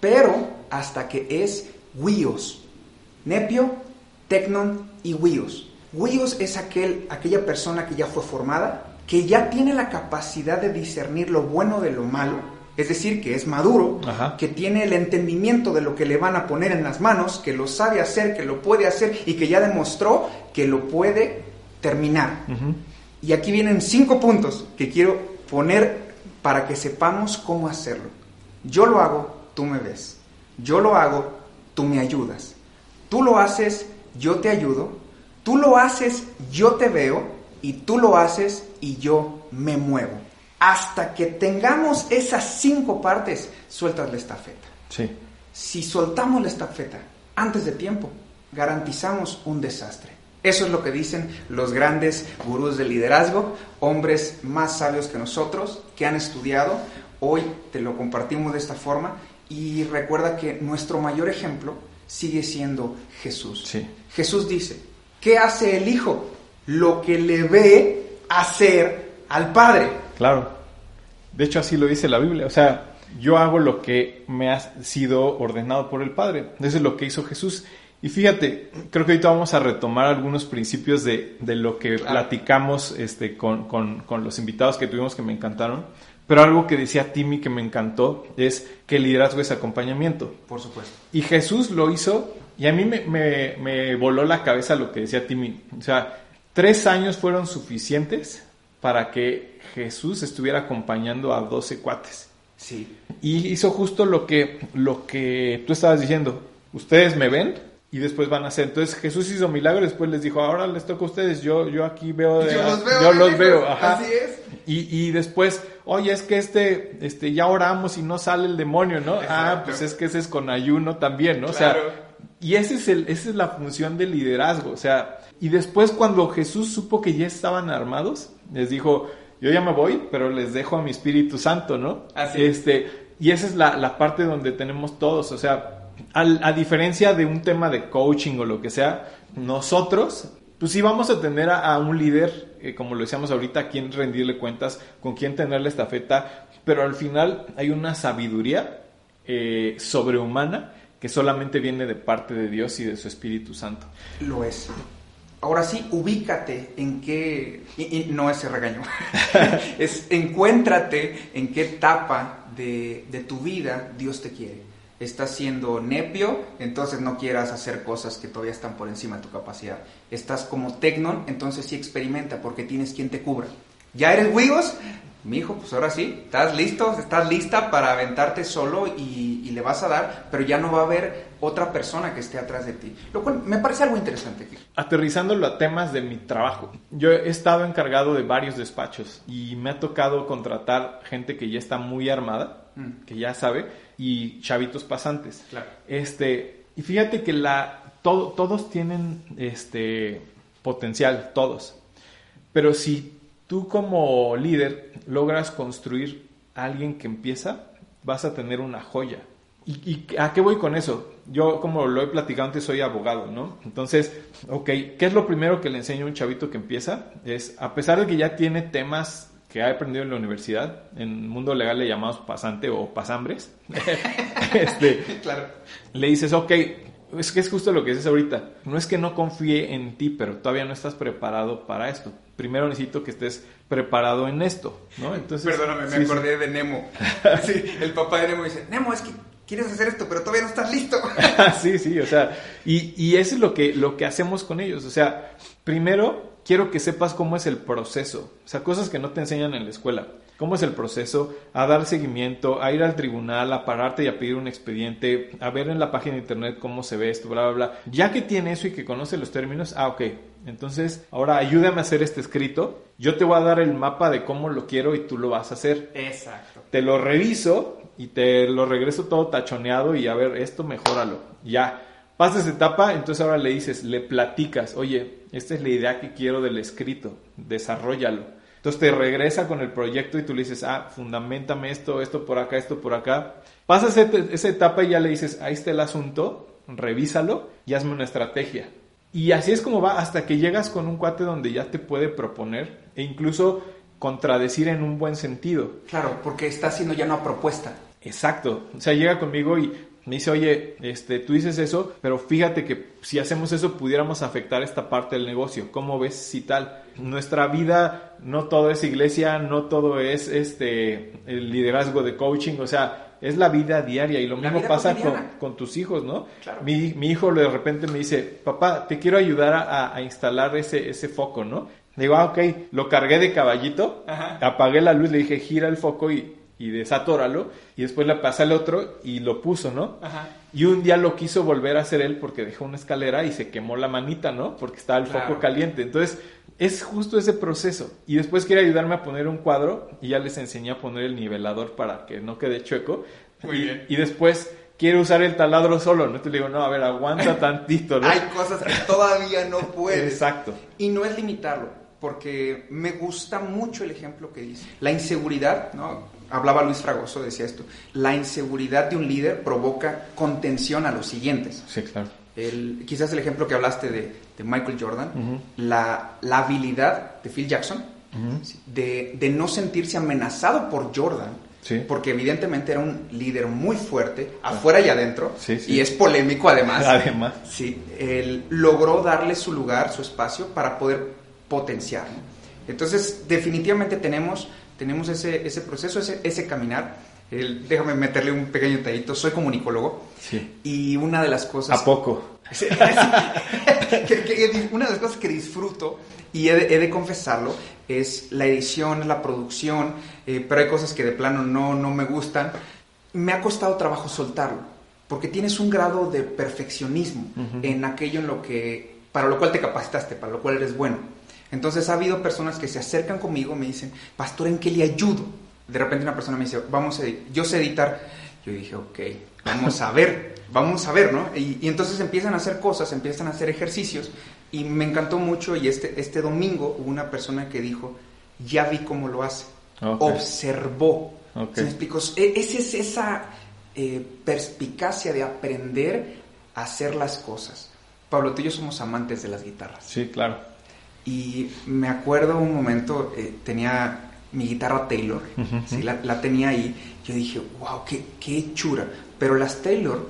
pero hasta que es huios. Nepio, tecnon y huios. Huios es aquel, aquella persona que ya fue formada, que ya tiene la capacidad de discernir lo bueno de lo malo, es decir, que es maduro, Ajá. que tiene el entendimiento de lo que le van a poner en las manos, que lo sabe hacer, que lo puede hacer y que ya demostró que lo puede terminar. Y aquí vienen cinco puntos que quiero poner para que sepamos cómo hacerlo. Yo lo hago, tú me ves. Yo lo hago, tú me ayudas. Tú lo haces, yo te ayudo. Tú lo haces, yo te veo. Y tú lo haces y yo me muevo. Hasta que tengamos esas cinco partes, sueltas la estafeta. Sí. Si soltamos la estafeta antes de tiempo, garantizamos un desastre. Eso es lo que dicen los grandes gurús del liderazgo, hombres más sabios que nosotros, que han estudiado. Hoy te lo compartimos de esta forma y recuerda que nuestro mayor ejemplo sigue siendo Jesús. Sí. Jesús dice, ¿qué hace el Hijo? Lo que le ve hacer al Padre. Claro. De hecho, así lo dice la Biblia. O sea, yo hago lo que me ha sido ordenado por el Padre. Eso es lo que hizo Jesús. Y fíjate, creo que ahorita vamos a retomar algunos principios de, de lo que platicamos este, con, con, con, los invitados que tuvimos que me encantaron. Pero algo que decía Timmy que me encantó es que el liderazgo es acompañamiento. Por supuesto. Y Jesús lo hizo y a mí me, me, me voló la cabeza lo que decía Timmy. O sea, tres años fueron suficientes para que Jesús estuviera acompañando a 12 cuates. Sí. Y hizo justo lo que, lo que tú estabas diciendo. Ustedes me ven, y después van a hacer. Entonces Jesús hizo milagros, después les dijo, ahora les toca a ustedes, yo, yo aquí veo, de, yo los veo, yo los veo. Ajá. así es. Y, y después, oye, es que este, este, ya oramos y no sale el demonio, ¿no? Exacto. Ah, pues es que ese es con ayuno también, ¿no? Claro. O sea, y ese es el, esa es la función del liderazgo, o sea, y después cuando Jesús supo que ya estaban armados, les dijo, yo ya me voy, pero les dejo a mi Espíritu Santo, ¿no? Así es. este, y esa es la, la parte donde tenemos todos, o sea, al- a diferencia de un tema de coaching o lo que sea, nosotros, pues sí vamos a tener a, a un líder, eh, como lo decíamos ahorita, a quien rendirle cuentas, con quien tenerle estafeta, pero al final hay una sabiduría eh, sobrehumana que solamente viene de parte de Dios y de su Espíritu Santo. Lo es. Ahora sí, ubícate en qué, y, y no ese regaño, es encuéntrate en qué etapa de, de tu vida Dios te quiere. Estás siendo nepio, entonces no quieras hacer cosas que todavía están por encima de tu capacidad. Estás como tecnon, entonces sí experimenta porque tienes quien te cubra. ¿Ya eres Wigos? Mi hijo, pues ahora sí, estás listo, estás lista para aventarte solo y, le vas a dar, pero ya no va a haber otra persona que esté atrás de ti. Lo cual me parece algo interesante. Aterrizándolo a temas de mi trabajo. Yo he estado encargado de varios despachos y me ha tocado contratar gente que ya está muy armada, Mm. que ya sabe, y chavitos pasantes. Claro. Este, y fíjate que la, todo- todos tienen este potencial, todos. Pero si tú como líder logras construir a alguien que empieza, vas a tener una joya. ¿Y, y a qué voy con eso? Yo, como lo he platicado antes, soy abogado, ¿no? Entonces, ok, ¿qué es lo primero que le enseño a un chavito que empieza? Es, a pesar de que ya tiene temas que ha aprendido en la universidad, en el mundo legal le llamamos pasante o pasambres, este, Claro. le dices, ok, es que es justo lo que dices ahorita. No es que no confíe en ti, pero todavía no estás preparado para esto. Primero necesito que estés preparado en esto, ¿no? Entonces, Perdóname, me sí, sí. acordé de Nemo. Sí, el papá de Nemo dice, Nemo, es que quieres hacer esto, pero todavía no estás listo. sí, sí, o sea, y, y eso es lo que, lo que hacemos con ellos. O sea, primero quiero que sepas cómo es el proceso. O sea, cosas que no te enseñan en la escuela. ¿Cómo es el proceso? A dar seguimiento, a ir al tribunal, a pararte y a pedir un expediente, a ver en la página de internet cómo se ve esto, bla, bla, bla. Ya que tiene eso y que conoce los términos, ah, ok. Entonces, ahora ayúdame a hacer este escrito. Yo te voy a dar el mapa de cómo lo quiero y tú lo vas a hacer Exacto. te lo reviso y te lo regreso todo tachoneado y a ver, esto mejóralo. Ya. Pasa esa etapa, entonces ahora le dices, le platicas, oye, esta es la idea que quiero del escrito, desarrollalo. Entonces te regresa con el proyecto y tú le dices, ah, fundamentame esto, esto por acá, esto por acá. Pasas esa etapa y ya le dices, ahí está el asunto, revísalo y hazme una estrategia. Y así es como va hasta que llegas con un cuate donde ya te puede proponer e incluso contradecir en un buen sentido. Claro, porque está haciendo ya una propuesta. Exacto. O sea, llega conmigo y me dice, oye, este, tú dices eso, pero fíjate que si hacemos eso pudiéramos afectar esta parte del negocio. ¿Cómo ves si tal? Nuestra vida no todo es iglesia, no todo es este el liderazgo de coaching, o sea, es la vida diaria y lo La mismo pasa con, tus hijos, ¿no? Claro. Mi, mi hijo de repente me dice, papá, te quiero ayudar a, a instalar ese, ese foco, ¿no? Le digo, ah, ok, lo cargué de caballito, Ajá. apagué la luz, le dije, gira el foco y, y desatóralo, y después le pasé al otro y lo puso, ¿no? Ajá. Y un día lo quiso volver a hacer él porque dejó una escalera y se quemó la manita, ¿no? Porque estaba el Claro. foco caliente. Entonces, es justo ese proceso. Y después quiere ayudarme a poner un cuadro y ya les enseñé a poner el nivelador para que no quede chueco. Muy y, bien. y después quiere usar el taladro solo, ¿no? Te digo, no, a ver, aguanta tantito, ¿no? Hay cosas que todavía no puedes. Exacto. Y no es limitarlo, porque me gusta mucho el ejemplo que dice. La inseguridad, ¿no? Hablaba Luis Fragoso, decía esto. La inseguridad de un líder provoca contención a los siguientes. Sí, claro. El, quizás el ejemplo que hablaste de, de Michael Jordan, la, la habilidad de Phil Jackson de, de no sentirse amenazado por Jordan, Sí. porque evidentemente era un líder muy fuerte, afuera y adentro, Sí, sí. y es polémico además. Además. Sí, él logró darle su lugar, su espacio para poder potenciar. Entonces, definitivamente tenemos, tenemos ese, ese proceso, ese, ese caminar. El- déjame meterle un pequeño detallito. Soy comunicólogo Sí. y una de las cosas... ¿A poco? Que- que una de las cosas que disfruto, y he de, he de confesarlo, es la edición, la producción, eh, pero hay cosas que de plano no, no me gustan. Me ha costado trabajo soltarlo, porque tienes un grado de perfeccionismo en aquello en lo que, para lo cual te capacitaste, para lo cual eres bueno. Entonces ha habido personas que se acercan conmigo, me dicen, pastor, ¿en qué le ayudo? De repente una persona me dice, vamos a editar, yo sé editar. Yo dije, ok, vamos a ver, vamos a ver, ¿no? Y, y entonces empiezan a hacer cosas, empiezan a hacer ejercicios y me encantó mucho y este, este domingo hubo una persona que dijo, ya vi cómo lo hace, observó. ¿Se me explicó? Esa es esa eh, perspicacia de aprender a hacer las cosas. Pablo, tú y yo somos amantes de las guitarras. Sí, claro. Y me acuerdo un momento, eh, tenía mi guitarra Taylor, la, la tenía ahí. Yo dije, wow, qué, qué hechura. Pero las Taylor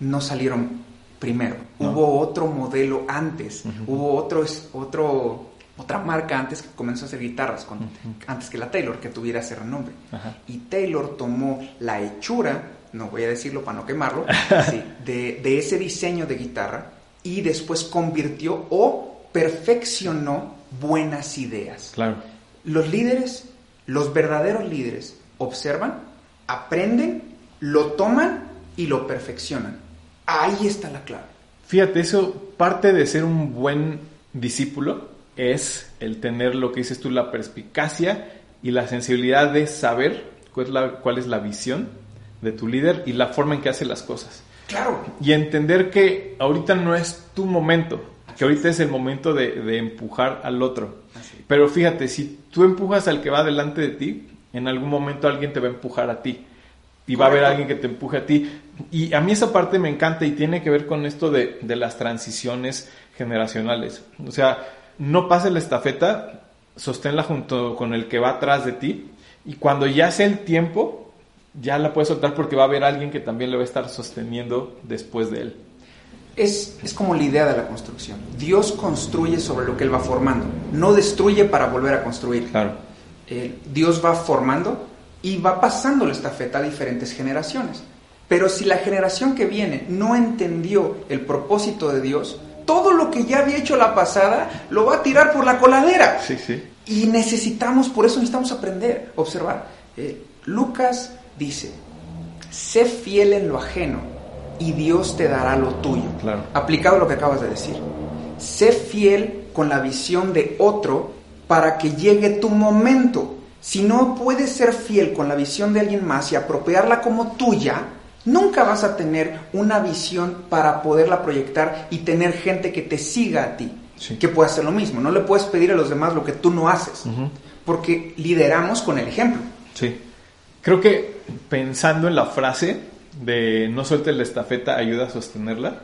no salieron primero. No. Hubo otro modelo antes. Hubo otro, otro, otra marca antes que comenzó a hacer guitarras, con, antes que la Taylor, que tuviera ese renombre. Y Taylor tomó la hechura, no voy a decirlo para no quemarlo, sí, de, de ese diseño de guitarra y después convirtió o perfeccionó buenas ideas. Claro. Los líderes, los verdaderos líderes, observan, aprenden, lo toman y lo perfeccionan. Ahí está la clave. Fíjate, eso parte de ser un buen discípulo es el tener lo que dices tú, la perspicacia y la sensibilidad de saber cuál es la, cuál es la visión de tu líder y la forma en que hace las cosas. Claro, Y entender que ahorita no es tu momento, que ahorita es el momento de, de empujar al otro. Así. Pero fíjate, si tú empujas al que va delante de ti, en algún momento alguien te va a empujar a ti. Y va a haber alguien que te empuje a ti. Y a mí esa parte me encanta y tiene que ver con esto de, de las transiciones generacionales. O sea, no pases la estafeta, sosténla junto con el que va atrás de ti. Y cuando ya sea el tiempo, ya la puedes soltar porque va a haber alguien que también le va a estar sosteniendo después de él. Es, es como la idea de la construcción. Dios construye sobre lo que Él va formando, no destruye para volver a construir. Claro. Eh, Dios va formando y va pasando la estafeta a diferentes generaciones. Pero si la generación que viene no entendió el propósito de Dios, todo lo que ya había hecho la pasada lo va a tirar por la coladera. Sí, sí. Y necesitamos, por eso necesitamos aprender, observar. Eh, Lucas dice, sé fiel en lo ajeno y Dios te dará lo tuyo. Claro. Aplicado a lo que acabas de decir. Sé fiel con la visión de otro para que llegue tu momento. Si no puedes ser fiel con la visión de alguien más y apropiarla como tuya, nunca vas a tener una visión para poderla proyectar y tener gente que te siga a ti, Sí. que pueda hacer lo mismo. No le puedes pedir a los demás lo que tú no haces, porque lideramos con el ejemplo. Sí. Creo que pensando en la frase de no sueltes la estafeta, ayuda a sostenerla,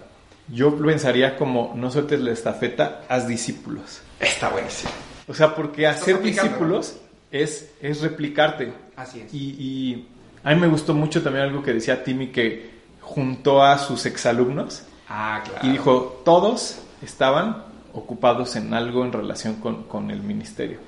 yo pensaría como no sueltes la estafeta, haz discípulos. Está buenísimo. O sea, porque hacer discípulos es, es replicarte. Así es. Y, y a mí me gustó mucho también algo que decía Timmy que juntó a sus exalumnos Ah, claro. y dijo, todos estaban ocupados en algo en relación con, con el ministerio.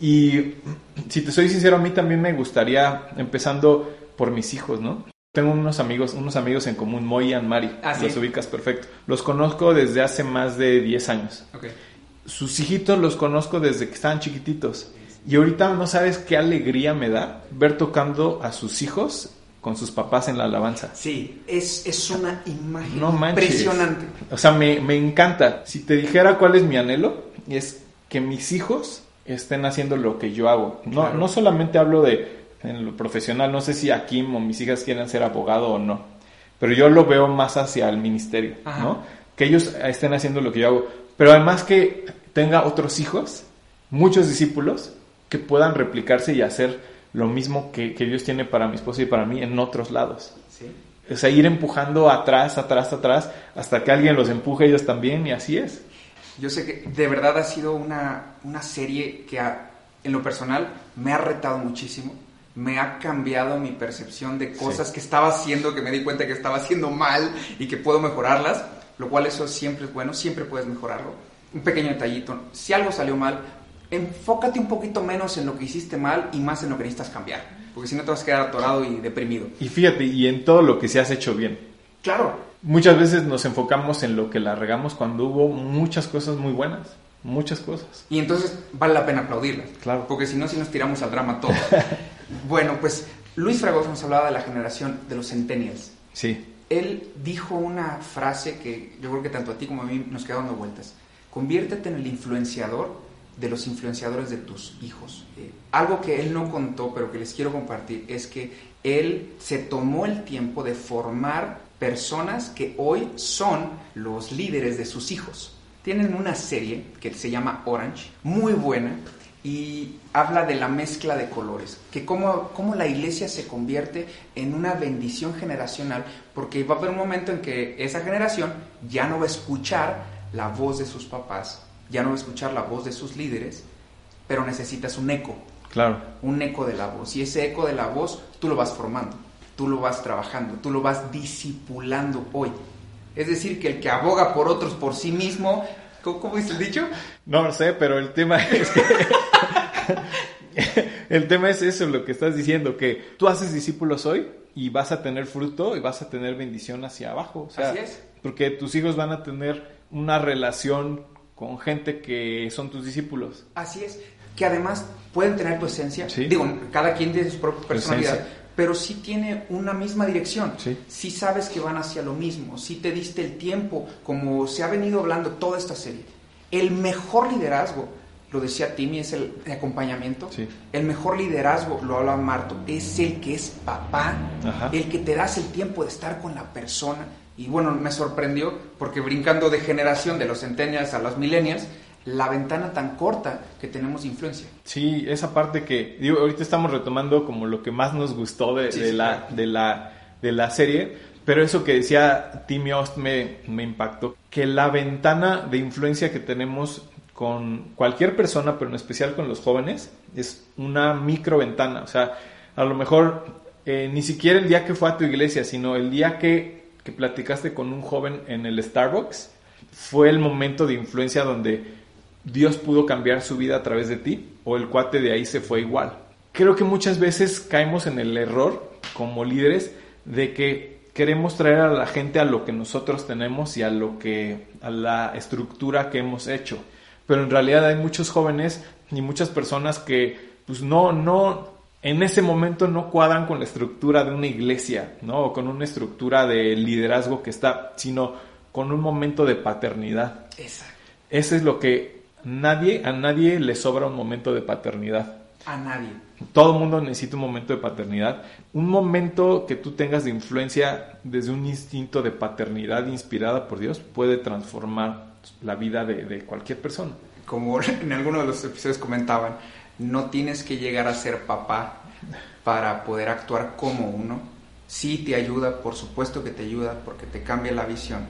Y si te soy sincero, a mí también me gustaría, empezando por mis hijos, ¿no? Tengo unos amigos, unos amigos en común, Moy y Mari, Ah, sí. los ubicas perfecto. Los conozco desde hace más de 10 años. Ok. Sus hijitos los conozco desde que estaban chiquititos. Y ahorita no sabes qué alegría me da ver tocando a sus hijos con sus papás en la alabanza. Sí, es, es una imagen No impresionante. O sea, me, me encanta. Si te dijera cuál es mi anhelo, es que mis hijos estén haciendo lo que yo hago. No, Claro. no solamente hablo de en lo profesional, no sé si aquí o mis hijas quieren ser abogado o no. pero yo lo veo más hacia el ministerio, Ajá. ¿no? Que ellos estén haciendo lo que yo hago, pero además que tenga otros hijos, muchos discípulos, que puedan replicarse y hacer lo mismo que, que Dios tiene para mi esposa y para mí en otros lados. Sí. O sea, ir empujando atrás, atrás, atrás, hasta que alguien los empuje ellos también, y así es. Yo sé que de verdad ha sido una, una serie que ha- en lo personal me ha retado muchísimo, me ha cambiado mi percepción de cosas Sí. que estaba haciendo, que me di cuenta que estaba haciendo mal y que puedo mejorarlas, lo cual eso siempre es bueno, siempre puedes mejorarlo. Un pequeño detallito, si algo salió mal, enfócate un poquito menos en lo que hiciste mal y más en lo que necesitas cambiar, porque si no te vas a quedar atorado y deprimido. Y fíjate, y en todo lo que se has hecho bien. Claro, Muchas veces nos enfocamos en lo que la regamos cuando hubo muchas cosas muy buenas, muchas cosas. Y entonces vale la pena aplaudirlas. Claro. Porque si no, si nos tiramos al drama todo. bueno, pues Luis Fragoso nos hablaba de la generación de los centennials. Sí, Él dijo una frase que yo creo que tanto a ti como a mí nos queda dando vueltas. Conviértete en el influenciador de los influenciadores de tus hijos. Eh, algo que él no contó, pero que les quiero compartir, es que él se tomó el tiempo de formar personas que hoy son los líderes de sus hijos. Tienen una serie que se llama Orange, muy buena, y habla de la mezcla de colores, que cómo, cómo la iglesia se convierte en una bendición generacional, porque va a haber un momento en que esa generación ya no va a escuchar la voz de sus papás, ya no va a escuchar la voz de sus líderes, pero necesitas un eco, claro. un eco de la voz, y ese eco de la voz tú lo vas formando, tú lo vas trabajando, tú lo vas discipulando hoy. Es decir, que el que aboga por otros por sí mismo, ¿cómo, cómo dice el dicho? No lo sé, pero el tema es que... el tema es eso, lo que estás diciendo, que tú haces discípulos hoy y vas a tener fruto y vas a tener bendición hacia abajo. O sea, Así es. Porque tus hijos van a tener una relación con gente que son tus discípulos. Así es, que además pueden tener tu esencia. Sí. Digo, cada quien tiene su propia personalidad, esencia. Pero sí tiene una misma dirección. Sí. sabes que van hacia lo mismo, sí te diste el tiempo, como se ha venido hablando toda esta serie. El mejor liderazgo, lo decía Timmy, es el de acompañamiento. Sí. El mejor liderazgo, lo habla Marto, es el que es papá, Ajá. el que te das el tiempo de estar con la persona. Y bueno, me sorprendió porque brincando de generación de los centennials a los millennials, la ventana tan corta que tenemos de influencia. Sí, esa parte que, digo, ahorita estamos retomando como lo que más nos gustó de, Sí, de sí, la, claro. de, la, de la serie, pero eso que decía Timmy Ost me, me impactó, que la ventana de influencia que tenemos con cualquier persona, pero en especial con los jóvenes, es una micro ventana, o sea, a lo mejor eh, ni siquiera el día que fue a tu iglesia, sino el día que, que platicaste con un joven en el Starbucks, fue el momento de influencia donde Dios pudo cambiar su vida a través de ti o el cuate de ahí se fue igual. Creo que muchas veces caemos en el error como líderes de que queremos traer a la gente a lo que nosotros tenemos y a lo que a la estructura que hemos hecho. Pero en realidad hay muchos jóvenes y muchas personas que pues no no en ese momento no cuadran con la estructura de una iglesia, ¿no? O con una estructura de liderazgo que está, sino con un momento de paternidad. Exacto. Eso es lo que nadie, a nadie le sobra un momento de paternidad. A nadie. Todo el mundo necesita un momento de paternidad. Un momento que tú tengas de influencia desde un instinto de paternidad inspirada por Dios puede transformar la vida de, de cualquier persona. Como en alguno de los episodios comentaban, no tienes que llegar a ser papá para poder actuar como uno. Sí te ayuda, por supuesto que te ayuda porque te cambia la visión,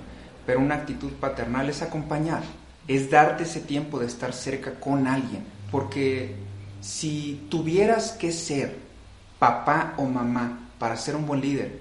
pero una actitud paternal es acompañar, es darte ese tiempo de estar cerca con alguien, porque si tuvieras que ser papá o mamá para ser un buen líder,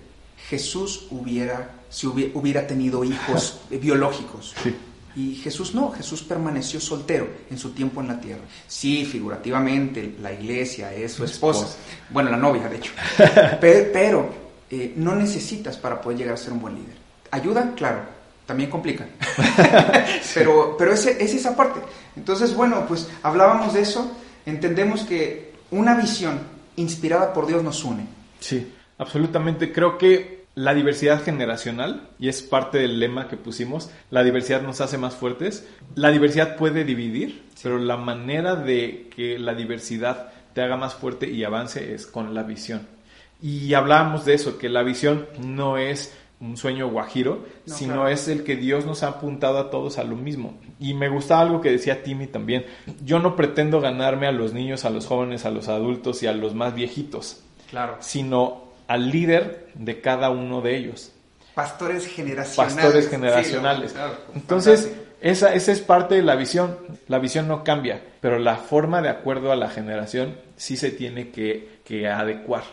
Jesús hubiera, si hubiera, tenido hijos biológicos. Sí. Y Jesús no, Jesús permaneció soltero en su tiempo en la tierra. Sí, figurativamente, la iglesia es su esposa. Esposa. Bueno, la novia, de hecho. Pe- Pero eh, no necesitas para poder llegar a ser un buen líder. ¿Ayuda? Claro. También complica. pero pero ese, es esa parte. Entonces, bueno, pues hablábamos de eso. Entendemos que una visión inspirada por Dios nos une. Sí, absolutamente. Creo que la diversidad generacional, y es parte del lema que pusimos, la diversidad nos hace más fuertes. La diversidad puede dividir, pero la manera de que la diversidad te haga más fuerte y avance es con la visión. Y hablábamos de eso, que la visión no es un sueño guajiro, No, sino claro. es el que Dios nos ha apuntado a todos a lo mismo. Y me gustaba algo que decía Timmy también. Yo no pretendo ganarme a los niños, a los jóvenes, a los adultos y a los más viejitos, Claro. sino al líder de cada uno de ellos. Pastores generacionales. Pastores Sí, generacionales. claro, Entonces, esa, esa es parte de la visión. La visión no cambia, pero la forma de acuerdo a la generación sí se tiene que, que adecuar.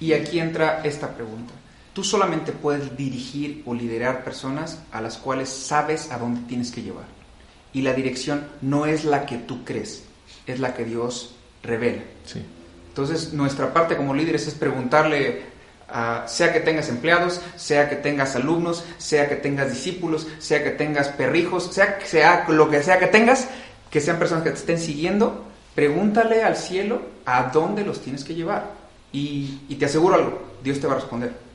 Y aquí entra esta pregunta. Tú solamente puedes dirigir o liderar personas a las cuales sabes a dónde tienes que llevar. Y la dirección no es la que tú crees, es la que Dios revela. Sí. Entonces, nuestra parte como líderes es preguntarle, a- sea que tengas empleados, sea que tengas alumnos, sea que tengas discípulos, sea que tengas perrijos, sea lo que sea que tengas, que sean personas que te estén siguiendo, pregúntale al cielo a dónde los tienes que llevar. Y, y te aseguro algo, Dios te va a responder.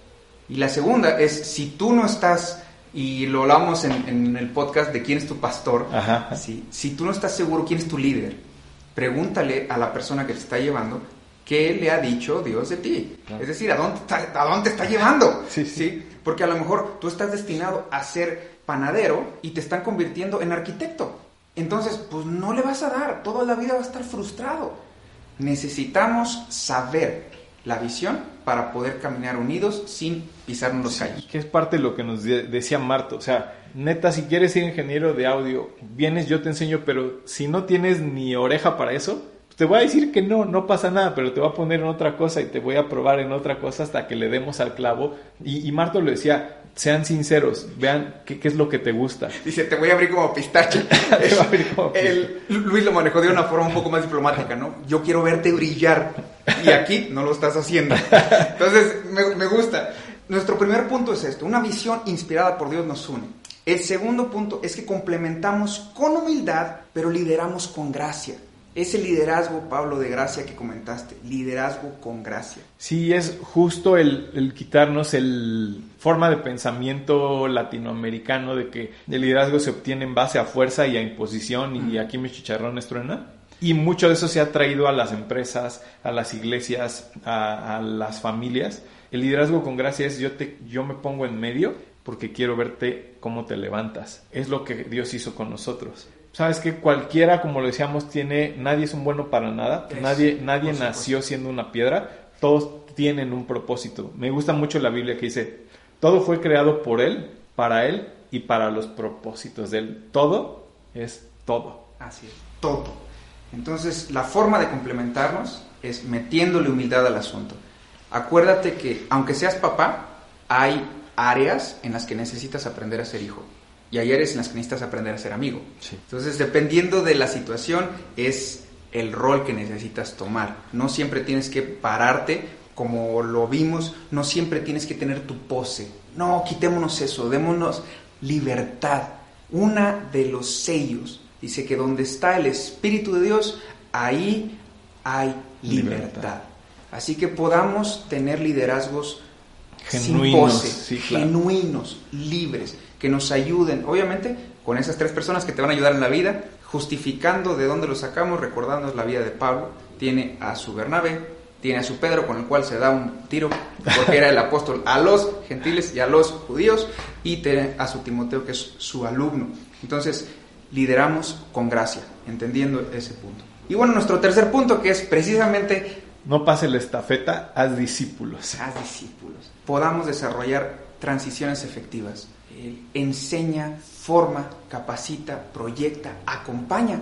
Y la segunda es, si tú no estás, y lo hablamos en, en el podcast de quién es tu pastor, Ajá. si, si tú no estás seguro quién es tu líder, pregúntale a la persona que te está llevando qué le ha dicho Dios de ti. Claro. Es decir, ¿a dónde, está- ¿a dónde te está llevando? Sí, sí. Porque a lo mejor tú estás destinado a ser panadero y te están convirtiendo en arquitecto. Entonces, pues no le vas a dar, toda la vida va a estar frustrado. Necesitamos saber la visión para poder caminar unidos sin pisarnos los callos. Que es parte de lo que nos de- decía Marto. O sea, neta, si quieres ser ingeniero de audio, vienes, yo te enseño, pero si no tienes ni oreja para eso, pues te voy a decir que no, no pasa nada, pero te voy a poner en otra cosa y te voy a probar en otra cosa hasta que le demos al clavo. Y, y Marto le decía, sean sinceros, vean qué, qué es lo que te gusta. Dice, te voy a abrir como pistache. Te va a abrir como El- Luis lo manejó de una forma un poco más diplomática, ¿no? Yo quiero verte brillar y aquí no lo estás haciendo. Entonces, me, me gusta. Nuestro primer punto es esto, una visión inspirada por Dios nos une. El segundo punto es que complementamos con humildad, pero lideramos con gracia. Ese liderazgo, Pablo, de gracia que comentaste, liderazgo con gracia. Sí, es justo el, el quitarnos el forma de pensamiento latinoamericano de que el liderazgo se obtiene en base a fuerza y a imposición y aquí mis chicharrones truenan. Y mucho de eso se ha traído a las empresas, a las iglesias, a, a las familias. El liderazgo con gracia es yo, te, yo me pongo en medio porque quiero verte cómo te levantas. Es lo que Dios hizo con nosotros. Sabes que cualquiera, como lo decíamos, tiene, nadie es un bueno para nada, nadie, nadie nació siendo una piedra, todos tienen un propósito. Me gusta mucho la Biblia que dice, todo fue creado por Él, para Él y para los propósitos de Él. Todo es todo. Así es, todo. Entonces, la forma de complementarnos es metiéndole humildad al asunto. Acuérdate que, aunque seas papá, hay áreas en las que necesitas aprender a ser hijo y hay áreas en las que necesitas aprender a ser amigo. Sí. Entonces, dependiendo de la situación, es el rol que necesitas tomar. No siempre tienes que pararte, como lo vimos, no siempre tienes que tener tu pose. No, quitémonos eso, démonos libertad. Una de los sellos dice que donde está el Espíritu de Dios, ahí hay libertad. Libertad. Así que podamos tener liderazgos Genuinos, sin pose, sí, claro. genuinos, libres, que nos ayuden, obviamente, con esas tres personas que te van a ayudar en la vida, justificando de dónde lo sacamos, recordándonos la vida de Pablo. Tiene a su Bernabé, tiene a su Pedro, con el cual se da un tiro, porque era el apóstol a los gentiles y a los judíos, y tiene a su Timoteo, que es su alumno. Entonces, lideramos con gracia, entendiendo ese punto. Y bueno, nuestro tercer punto, que es precisamente No pase la estafeta, haz discípulos. haz discípulos, podamos desarrollar transiciones efectivas. Él enseña, forma, capacita, proyecta, acompaña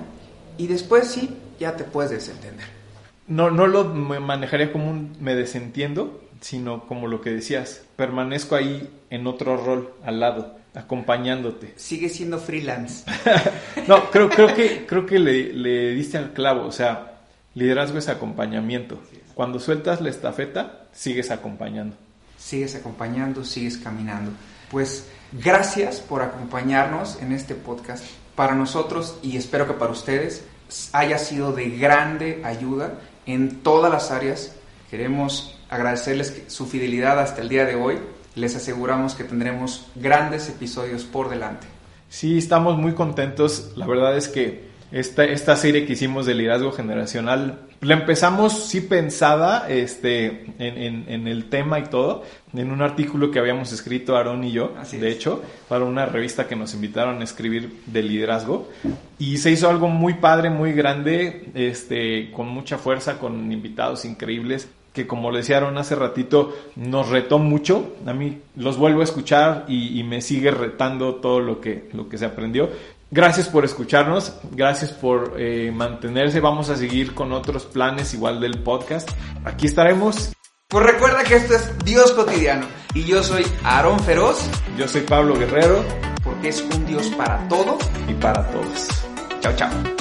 y después sí, ya te puedes desentender. No, no lo manejaría como un me desentiendo, sino como lo que decías, permanezco ahí en otro rol al lado, acompañándote. Sigue siendo freelance. No, creo, creo que, creo que le, le diste al clavo, o sea, liderazgo es acompañamiento. Cuando sueltas la estafeta, sigues acompañando. Sigues acompañando, sigues caminando. Pues gracias por acompañarnos en este podcast. Para nosotros y espero que para ustedes haya sido de grande ayuda en todas las áreas. Queremos agradecerles su fidelidad hasta el día de hoy. Les aseguramos que tendremos grandes episodios por delante. Sí, estamos muy contentos. La verdad es que esta, esta serie que hicimos de liderazgo generacional. La empezamos sí pensada este, en, en, el tema y todo, en un artículo que habíamos escrito Aaron y yo, de hecho, para una revista que nos invitaron a escribir de liderazgo. Y se hizo algo muy padre, muy grande, este, con mucha fuerza, con invitados increíbles que como le decían hace ratito, nos retó mucho. A mí los vuelvo a escuchar y, me sigue retando todo lo que, lo que se aprendió. Gracias por escucharnos, gracias por eh, mantenerse. Vamos a seguir con otros planes igual del podcast. Aquí estaremos. Pues recuerda que esto es Dios cotidiano y yo soy Aarón Feroz. Yo soy Pablo Guerrero. Porque es un Dios para todo y para todos. Chao, chao.